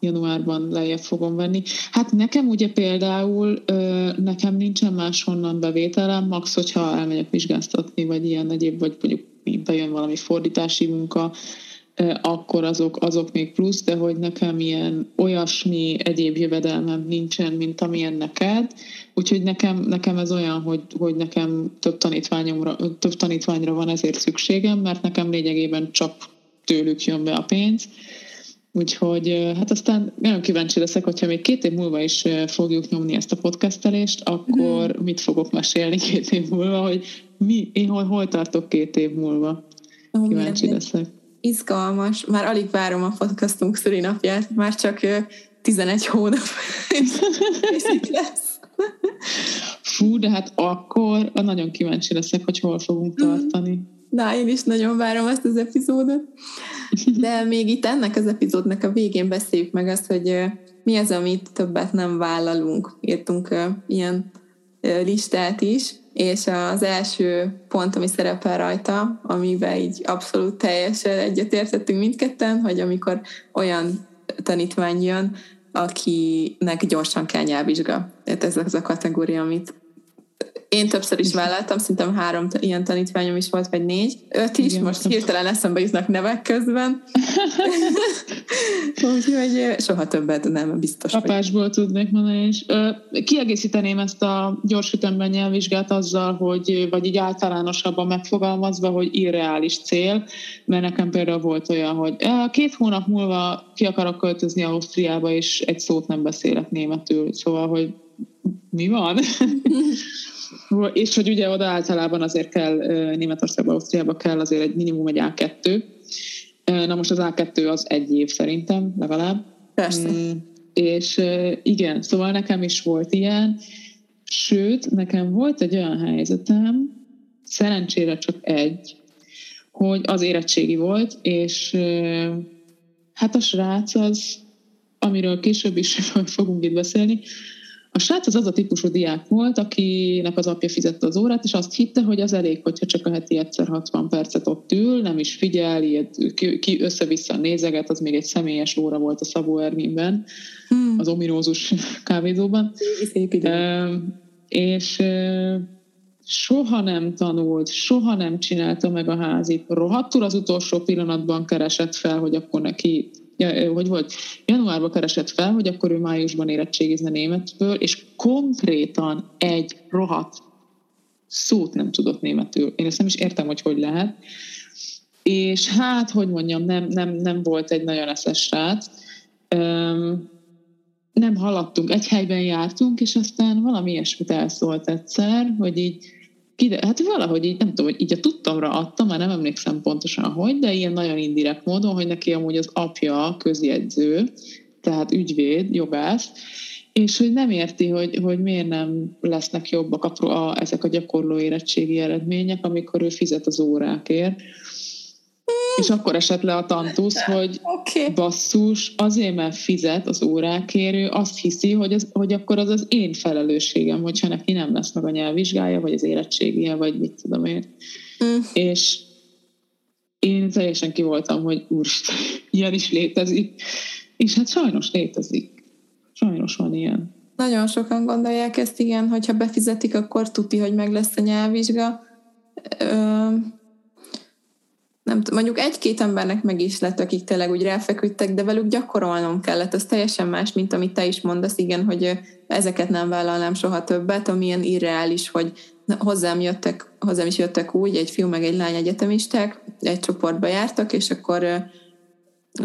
januárban lejjebb fogom venni. Hát nekem ugye például nekem nincsen máshonnan bevételem, max, hogyha elmegyek vizsgáztatni, vagy ilyen egyéb, vagy mondjuk bejön valami fordítási munka, akkor azok, azok még plusz, de hogy nekem ilyen olyasmi egyéb jövedelmem nincsen, mint amilyen neked, úgyhogy nekem, nekem ez olyan, hogy, hogy nekem több, tanítványomra, több tanítványra van ezért szükségem, mert nekem lényegében csak tőlük jön be a pénz, Úgyhogy hát aztán nagyon kíváncsi leszek, hogyha még két év múlva is fogjuk nyomni ezt a podcastelést, akkor mm. mit fogok mesélni két év múlva, hogy mi, én hol, hol tartok két év múlva. Oh, kíváncsi milyen leszek. Izgalmas. Már alig várom a podcastunk szülinapját, már csak 11 hónap, és itt lesz. Fú, de hát akkor nagyon kíváncsi leszek, hogy hol fogunk mhm. tartani. Na, én is nagyon várom ezt az epizódot. De még itt ennek az epizódnak a végén beszéljük meg azt, hogy mi az, amit többet nem vállalunk. Írtunk ilyen listát is, és az első pont, ami szerepel rajta, amiben így abszolút teljesen egyetértettünk mindketten, hogy amikor olyan tanítvány jön, akinek gyorsan kell nyelvvizsga. Tehát ez az a kategória, amit én többször is vállaltam, szerintem három ilyen tanítványom is volt, vagy négy. Öt is, Igen, most hirtelen eszembe jutnak nevek közben. Úgyhogy soha többet nem biztos. Apásból hogy... tudnék mondani is. Kiegészíteném ezt a gyors ütemben nyelvvizsgát azzal, hogy, vagy így általánosabban megfogalmazva, hogy irreális cél, mert nekem például volt olyan, hogy két hónap múlva ki akarok költözni Ausztriába, és egy szót nem beszélek németül. Szóval, hogy mi van? És hogy ugye oda általában azért kell, Németországban, Ausztriában kell azért egy minimum egy A2. Na most az A2 az egy év szerintem, legalább. Persze. Mm, és igen, szóval nekem is volt ilyen. Sőt, nekem volt egy olyan helyzetem, szerencsére csak egy, hogy az érettségi volt, és hát a srác az, amiről később is fogunk itt beszélni, a srác az az a típusú diák volt, akinek az apja fizette az órát, és azt hitte, hogy az elég, hogyha csak a heti egyszer 60 percet ott ül, nem is figyel, ilyet, ki, ki össze-vissza nézeget, az még egy személyes óra volt a Szabó Erminben, hmm. az ominózus kávézóban. Szép idő. és soha nem tanult, soha nem csinálta meg a házit. Rohadtul az utolsó pillanatban keresett fel, hogy akkor neki ja, hogy volt, januárban keresett fel, hogy akkor ő májusban érettségizne németből, és konkrétan egy rohadt szót nem tudott németül. Én ezt nem is értem, hogy hogy lehet. És hát, hogy mondjam, nem, nem, nem volt egy nagyon eszes srác. Um, nem haladtunk, egy helyben jártunk, és aztán valami ilyesmit elszólt egyszer, hogy így kide, hát valahogy így, nem tudom, hogy így a tudtamra adtam, már nem emlékszem pontosan hogy, de ilyen nagyon indirekt módon, hogy neki amúgy az apja közjegyző, tehát ügyvéd, jogász, és hogy nem érti, hogy, hogy miért nem lesznek jobbak a, a, ezek a gyakorló érettségi eredmények, amikor ő fizet az órákért. És akkor esett le a tantusz, hogy okay. basszus, azért, mert fizet az órákért, ő azt hiszi, hogy, az, hogy akkor az az én felelősségem, hogyha neki nem lesz meg a nyelvvizsgája, vagy az érettségie, vagy mit tudom én. Mm. És én teljesen ki voltam, hogy úristen, ilyen is létezik. És hát sajnos létezik. Sajnos van ilyen. Nagyon sokan gondolják ezt, igen, hogyha befizetik, akkor tuti, hogy meg lesz a nyelvvizsga. Ö- nem mondjuk egy-két embernek meg is lett, akik tényleg úgy ráfeküdtek, de velük gyakorolnom kellett. Ez teljesen más, mint amit te is mondasz, igen, hogy ezeket nem vállalnám soha többet, ami ilyen irreális, hogy hozzám jöttek, hozzám is jöttek úgy, egy fiú meg egy lány egyetemisták, egy csoportba jártak, és akkor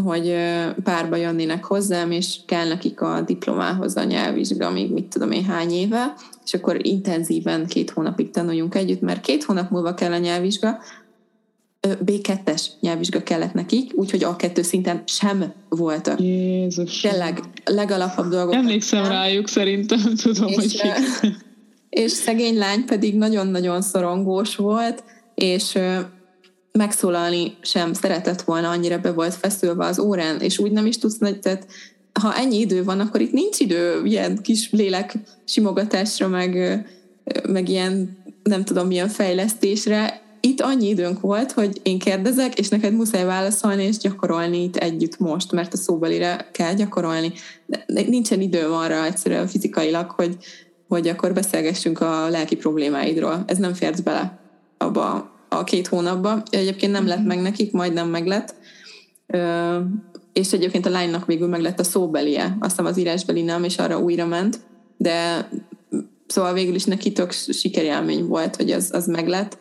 hogy párba jönnének hozzám, és kell nekik a diplomához a nyelvvizsga, még mit tudom én hány éve, és akkor intenzíven két hónapig tanuljunk együtt, mert két hónap múlva kell a nyelvvizsga, B2-es nyelvvizsga kellett nekik, úgyhogy A2 szinten sem voltak. Jézus. Tényleg legalapabb dolgok. Emlékszem nem. rájuk, szerintem tudom, és, hogy És szegény lány pedig nagyon-nagyon szorongós volt, és megszólalni sem szeretett volna, annyira be volt feszülve az órán, és úgy nem is tudsz, tehát ha ennyi idő van, akkor itt nincs idő ilyen kis lélek simogatásra, meg, meg ilyen nem tudom milyen fejlesztésre, itt annyi időnk volt, hogy én kérdezek, és neked muszáj válaszolni, és gyakorolni itt együtt most, mert a szóbelire kell gyakorolni. De nincsen időm arra egyszerűen fizikailag, hogy, hogy akkor beszélgessünk a lelki problémáidról. Ez nem férsz bele abba a két hónapba. Egyébként nem lett meg nekik, majdnem meg lett. És egyébként a lánynak végül meg lett a szóbelie. Aztán az írásbeli nem, és arra újra ment. De szóval végül is neki tök sikerélmény volt, hogy az, az meglett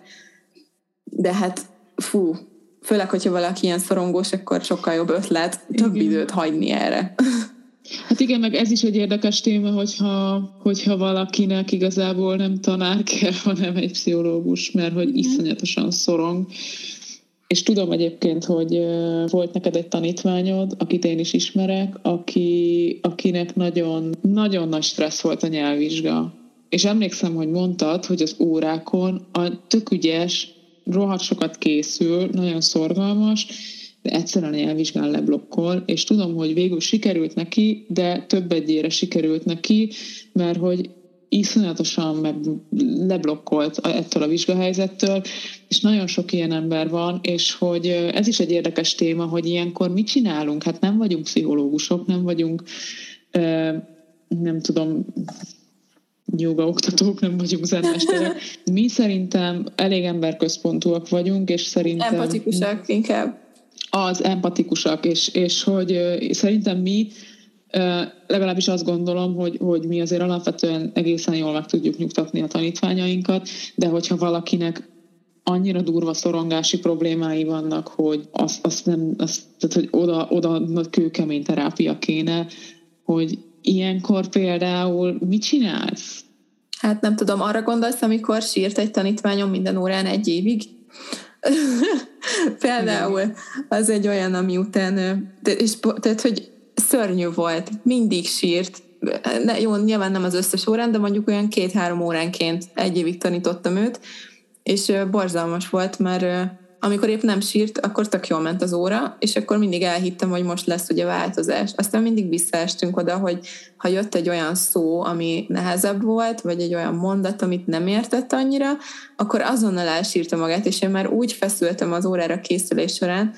de hát fú, főleg, hogyha valaki ilyen szorongós, akkor sokkal jobb ötlet több igen. időt hagyni erre. Hát igen, meg ez is egy érdekes téma, hogyha, hogyha valakinek igazából nem tanár kell, hanem egy pszichológus, mert hogy iszonyatosan szorong. És tudom egyébként, hogy volt neked egy tanítványod, akit én is ismerek, aki, akinek nagyon, nagyon nagy stressz volt a nyelvvizsga. És emlékszem, hogy mondtad, hogy az órákon a tök ügyes, rohadt sokat készül, nagyon szorgalmas, de egyszerűen elvizsgál leblokkol, és tudom, hogy végül sikerült neki, de több egyére sikerült neki, mert hogy iszonyatosan meg leblokkolt ettől a vizsgahelyzettől, és nagyon sok ilyen ember van, és hogy ez is egy érdekes téma, hogy ilyenkor mit csinálunk? Hát nem vagyunk pszichológusok, nem vagyunk nem tudom, joga oktatók, nem vagyunk zenmesterek. Mi szerintem elég emberközpontúak vagyunk, és szerintem... Empatikusak inkább. Az empatikusak, és, és hogy szerintem mi legalábbis azt gondolom, hogy, hogy mi azért alapvetően egészen jól meg tudjuk nyugtatni a tanítványainkat, de hogyha valakinek annyira durva szorongási problémái vannak, hogy azt, azt nem, azt, tehát, hogy oda, oda kőkemény terápia kéne, hogy ilyenkor például mit csinálsz? Hát nem tudom, arra gondolsz, amikor sírt egy tanítványom minden órán egy évig? Például az egy olyan, ami után, és, tehát, hogy szörnyű volt, mindig sírt, ne, jó, nyilván nem az összes órán, de mondjuk olyan két-három óránként egy évig tanítottam őt, és borzalmas volt, mert amikor épp nem sírt, akkor tök jól ment az óra, és akkor mindig elhittem, hogy most lesz ugye változás. Aztán mindig visszaestünk oda, hogy ha jött egy olyan szó, ami nehezebb volt, vagy egy olyan mondat, amit nem értett annyira, akkor azonnal elsírta magát, és én már úgy feszültem az órára készülés során,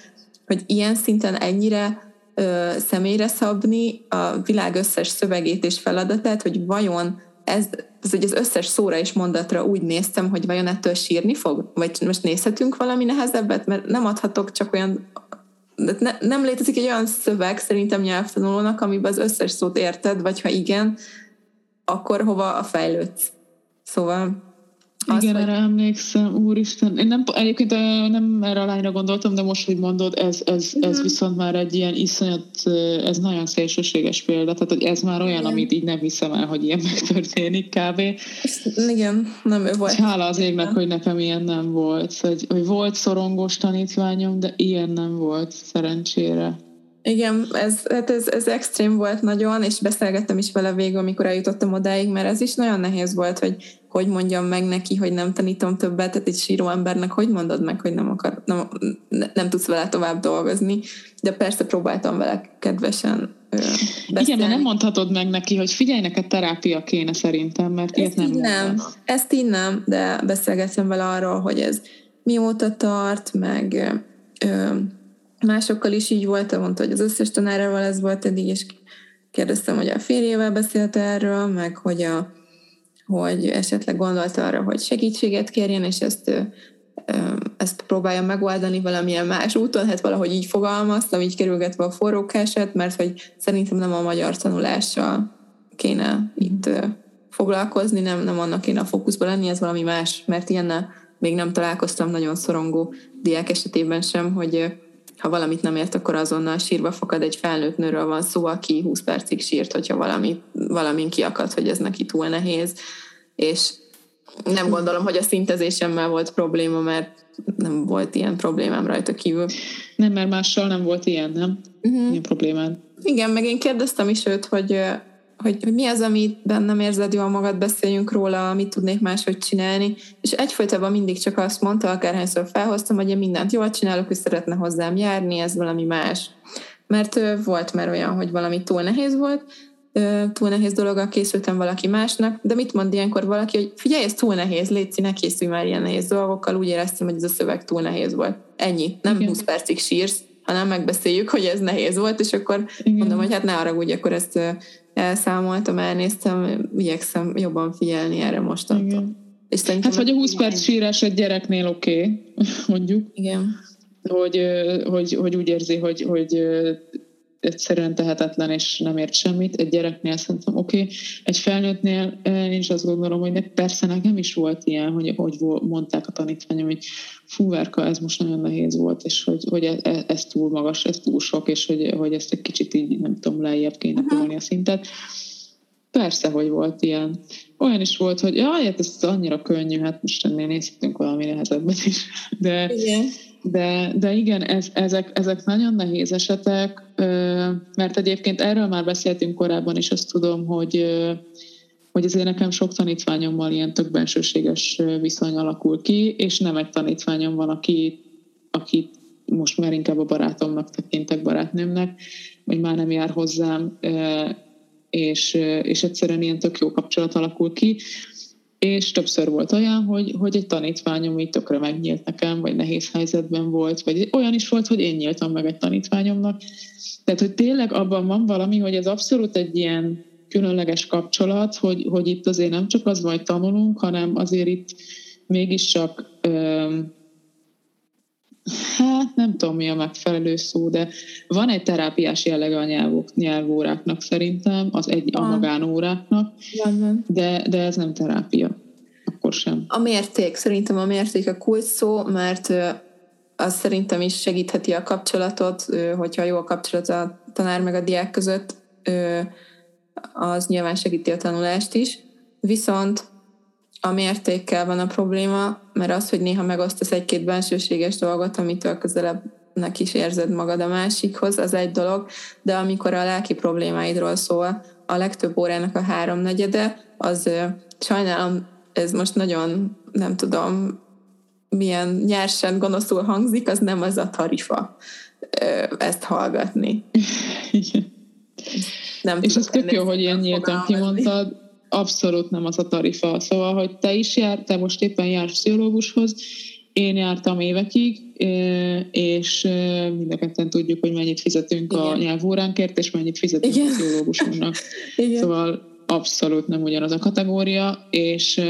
hogy ilyen szinten ennyire ö, személyre szabni a világ összes szövegét és feladatát, hogy vajon ez, ez, hogy az összes szóra és mondatra úgy néztem, hogy vajon ettől sírni fog? Vagy most nézhetünk valami nehezebbet? Mert nem adhatok csak olyan ne, nem létezik egy olyan szöveg szerintem nyelvtanulónak, amiben az összes szót érted, vagy ha igen, akkor hova a fejlődsz. Szóval az, Igen, erre emlékszem, úristen. Én nem, egyébként nem erre a lányra gondoltam, de most, hogy mondod, ez, ez, ez uh-huh. viszont már egy ilyen iszonyat, ez nagyon szélsőséges példa, tehát hogy ez már olyan, Igen. amit így nem hiszem el, hogy ilyen megtörténik kb. Igen, nem ő volt. Hála az égnek, hogy nekem ilyen nem volt. Hogy, hogy volt szorongós tanítványom, de ilyen nem volt szerencsére. Igen, ez, hát ez, ez extrém volt nagyon, és beszélgettem is vele végül, amikor eljutottam odáig, mert ez is nagyon nehéz volt, hogy hogy mondjam meg neki, hogy nem tanítom többet, tehát egy síró embernek hogy mondod meg, hogy nem, akar, nem, nem tudsz vele tovább dolgozni, de persze próbáltam vele kedvesen beszélni. Igen, de nem mondhatod meg neki, hogy figyelj, neked terápia kéne szerintem, mert ilyet nem, nem. Ezt így nem, de beszélgettem vele arról, hogy ez mióta tart, meg ö, másokkal is így volt, mondta, hogy az összes tanárával ez volt eddig, és kérdeztem, hogy a férjével beszélt erről, meg hogy a hogy esetleg gondolta arra, hogy segítséget kérjen, és ezt, ezt próbálja megoldani valamilyen más úton, hát valahogy így fogalmaztam, így kerülgetve a forrókását, mert hogy szerintem nem a magyar tanulással kéne itt foglalkozni, nem, nem annak kéne a fókuszban lenni, ez valami más, mert ilyennel még nem találkoztam nagyon szorongó diák esetében sem, hogy ha valamit nem ért, akkor azonnal sírva fakad egy felnőtt nőről van szó, aki 20 percig sírt, hogyha valami, valamin kiakad, hogy ez neki túl nehéz. És nem gondolom, hogy a szintezésemmel volt probléma, mert nem volt ilyen problémám rajta kívül. Nem, mert mással nem volt ilyen, nem? Uh-huh. Ilyen problémád. Igen, meg én kérdeztem is őt, hogy hogy, hogy mi az, amit nem érzed jól magad, beszéljünk róla, mit tudnék máshogy csinálni. És egyfolytában mindig csak azt mondta, akárhányszor felhoztam, hogy én mindent jól csinálok, hogy szeretne hozzám járni, ez valami más. Mert volt már olyan, hogy valami túl nehéz volt, túl nehéz dologgal készültem valaki másnak, de mit mond ilyenkor valaki, hogy figyelj, ez túl nehéz, légy ne készülj már ilyen nehéz dolgokkal, úgy éreztem, hogy ez a szöveg túl nehéz volt. Ennyi, nem Igen. 20 percig sírsz, hanem megbeszéljük, hogy ez nehéz volt, és akkor Igen. mondom, hogy hát ne arra úgy, akkor ezt elszámoltam, elnéztem, igyekszem jobban figyelni erre mostantól. És hát, hogy a 20 perc sírás egy gyereknél oké, okay, mondjuk. Igen. Hogy, hogy, hogy úgy érzi, hogy, hogy egyszerűen tehetetlen, és nem ért semmit. Egy gyereknél szerintem oké. Okay. Egy felnőttnél én is azt gondolom, hogy persze nekem is volt ilyen, hogy, hogy mondták a tanítványom, hogy fú, Verka, ez most nagyon nehéz volt, és hogy, hogy ez, e, ez túl magas, ez túl sok, és hogy, hogy ezt egy kicsit így, nem tudom, lejjebb kéne tolni a szintet. Persze, hogy volt ilyen. Olyan is volt, hogy jaj, hát ez annyira könnyű, hát most ennél nézhetünk valami nehezebbet is. De, igen. De, de igen, ez, ezek, ezek nagyon nehéz esetek, mert egyébként erről már beszéltünk korábban, és azt tudom, hogy, hogy azért nekem sok tanítványommal ilyen tök bensőséges viszony alakul ki, és nem egy tanítványom van, aki, aki most már inkább a barátomnak tekintek barátnőmnek, vagy már nem jár hozzám, és, és egyszerűen ilyen tök jó kapcsolat alakul ki, és többször volt olyan, hogy, hogy egy tanítványom így tökre megnyílt nekem, vagy nehéz helyzetben volt, vagy olyan is volt, hogy én nyíltam meg egy tanítványomnak. Tehát, hogy tényleg abban van valami, hogy ez abszolút egy ilyen különleges kapcsolat, hogy, hogy itt azért nem csak az vagy tanulunk, hanem azért itt mégiscsak öm, hát nem tudom mi a megfelelő szó, de van egy terápiás jellege a nyelvok, nyelvóráknak szerintem, az egy a magánóráknak, de, de ez nem terápia. Akkor sem. A mérték, szerintem a mérték a kult szó, mert az szerintem is segítheti a kapcsolatot, hogyha jó a kapcsolat a tanár meg a diák között, az nyilván segíti a tanulást is. Viszont a mértékkel van a probléma, mert az, hogy néha megosztasz egy-két bensőséges dolgot, amitől közelebbnek is érzed magad a másikhoz, az egy dolog, de amikor a lelki problémáidról szól, a legtöbb órának a háromnegyede, az sajnálom, ez most nagyon, nem tudom, milyen nyersen, gonoszul hangzik, az nem az a tarifa ezt hallgatni. Igen. Nem És ez tök jó, hogy ilyen nyíltan kimondtad, abszolút nem az a tarifa. Szóval, hogy te is jár, te most éppen jársz pszichológushoz, én jártam évekig, és mind a ketten tudjuk, hogy mennyit fizetünk Igen. a nyelvóránkért, és mennyit fizetünk Igen. a pszichológusunknak. Igen. Szóval abszolút nem ugyanaz a kategória, és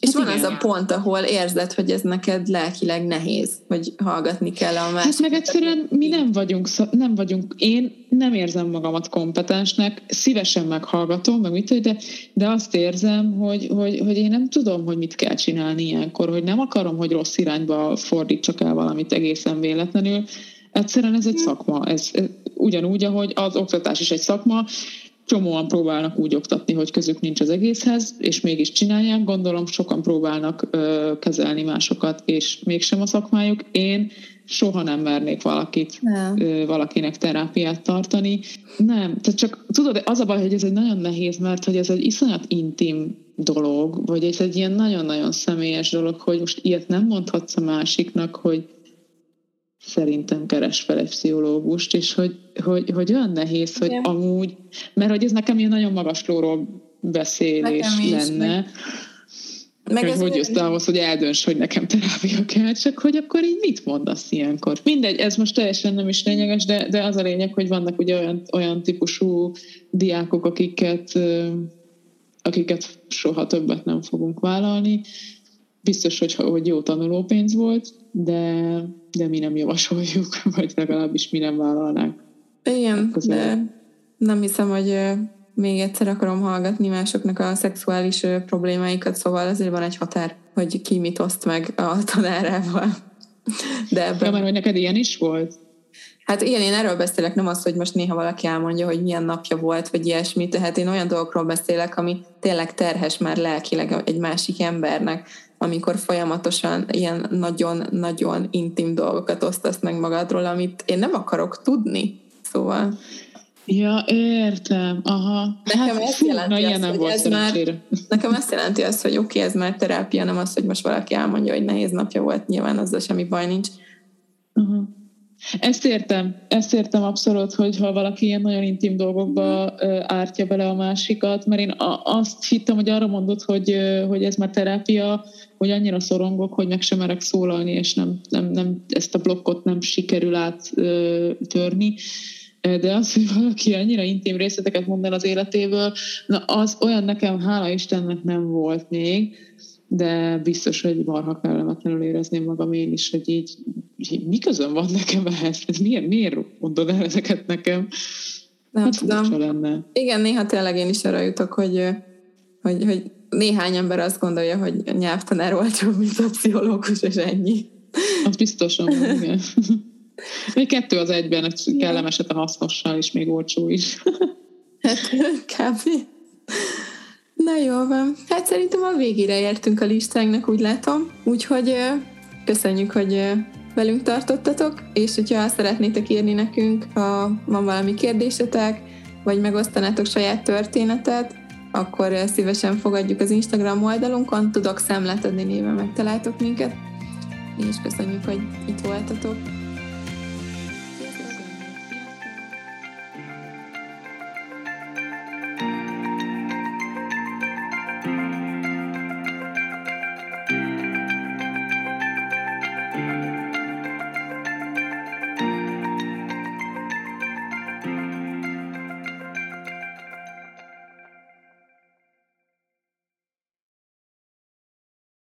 és hát van igen. az a pont, ahol érzed, hogy ez neked lelkileg nehéz, hogy hallgatni kell a másik. Hát meg egyszerűen mi nem vagyunk, nem vagyunk, én nem érzem magamat kompetensnek, szívesen meghallgatom, meg mit, de, de azt érzem, hogy, hogy, hogy én nem tudom, hogy mit kell csinálni ilyenkor, hogy nem akarom, hogy rossz irányba fordítsak el valamit egészen véletlenül. Egyszerűen ez egy szakma, ez, ez ugyanúgy, ahogy az oktatás is egy szakma, csomóan próbálnak úgy oktatni, hogy közük nincs az egészhez, és mégis csinálják. Gondolom sokan próbálnak ö, kezelni másokat, és mégsem a szakmájuk. Én soha nem mernék valakit, ö, valakinek terápiát tartani. Nem, tehát csak tudod, az a baj, hogy ez egy nagyon nehéz, mert hogy ez egy iszonyat intim dolog, vagy ez egy ilyen nagyon-nagyon személyes dolog, hogy most ilyet nem mondhatsz a másiknak, hogy szerintem keres fel egy pszichológust, és hogy, hogy, hogy olyan nehéz, hogy Igen. amúgy, mert hogy ez nekem ilyen nagyon magas lóról beszélés nekem lenne, meg hogy, ez hogy jössz ahhoz, hogy eldönts, hogy nekem terápia kell, csak hogy akkor így mit mondasz ilyenkor? Mindegy, ez most teljesen nem is lényeges, de, de az a lényeg, hogy vannak ugye olyan, olyan típusú diákok, akiket, akiket soha többet nem fogunk vállalni. Biztos, hogy, hogy jó tanulópénz volt, de, de mi nem javasoljuk, vagy legalábbis mi nem vállalnánk. Igen, de nem hiszem, hogy még egyszer akarom hallgatni másoknak a szexuális problémáikat, szóval azért van egy határ, hogy ki mit oszt meg a tanárával. De ebben... Ja, mert hogy neked ilyen is volt? Hát igen, én erről beszélek, nem az, hogy most néha valaki elmondja, hogy milyen napja volt, vagy ilyesmi, tehát én olyan dolgokról beszélek, ami tényleg terhes már lelkileg egy másik embernek amikor folyamatosan ilyen nagyon-nagyon intim dolgokat osztasz meg magadról, amit én nem akarok tudni. Szóval... Ja, értem. Aha. Nekem hát, ezt jelenti na, azt, nem hogy volt ez már, nekem ezt jelenti azt, hogy oké, okay, ez már terápia, nem az, hogy most valaki elmondja, hogy nehéz napja volt, nyilván azzal semmi baj nincs. Uh-huh. Ezt értem, ezt értem abszolút, hogy ha valaki ilyen nagyon intim dolgokba ártja bele a másikat, mert én azt hittem, hogy arra mondod, hogy, hogy ez már terápia, hogy annyira szorongok, hogy meg sem merek szólalni, és nem, nem, nem, ezt a blokkot nem sikerül áttörni. De az, hogy valaki annyira intim részleteket mond el az életéből, na az olyan nekem, hála Istennek nem volt még, de biztos, hogy marha kellemetlenül érezném magam én is, hogy így, így mi közön van nekem ehhez? Miért, miért mondod el ezeket nekem? Nem hát tudom. Lenne. Igen, néha tényleg én is arra jutok, hogy, hogy, hogy néhány ember azt gondolja, hogy nyelvtanár olcsóbb, mint a pszichológus, és ennyi. Az biztosan, igen. Még kettő az egyben, kellemeset a hasznossal, és még olcsó is. Hát kb. Na jó van. Hát szerintem a végére értünk a listánknak, úgy látom. Úgyhogy köszönjük, hogy velünk tartottatok, és hogyha szeretnétek írni nekünk, ha van valami kérdésetek, vagy megosztanátok saját történetet, akkor szívesen fogadjuk az Instagram oldalunkon, tudok szemlet adni néven megtaláltok minket, és köszönjük, hogy itt voltatok.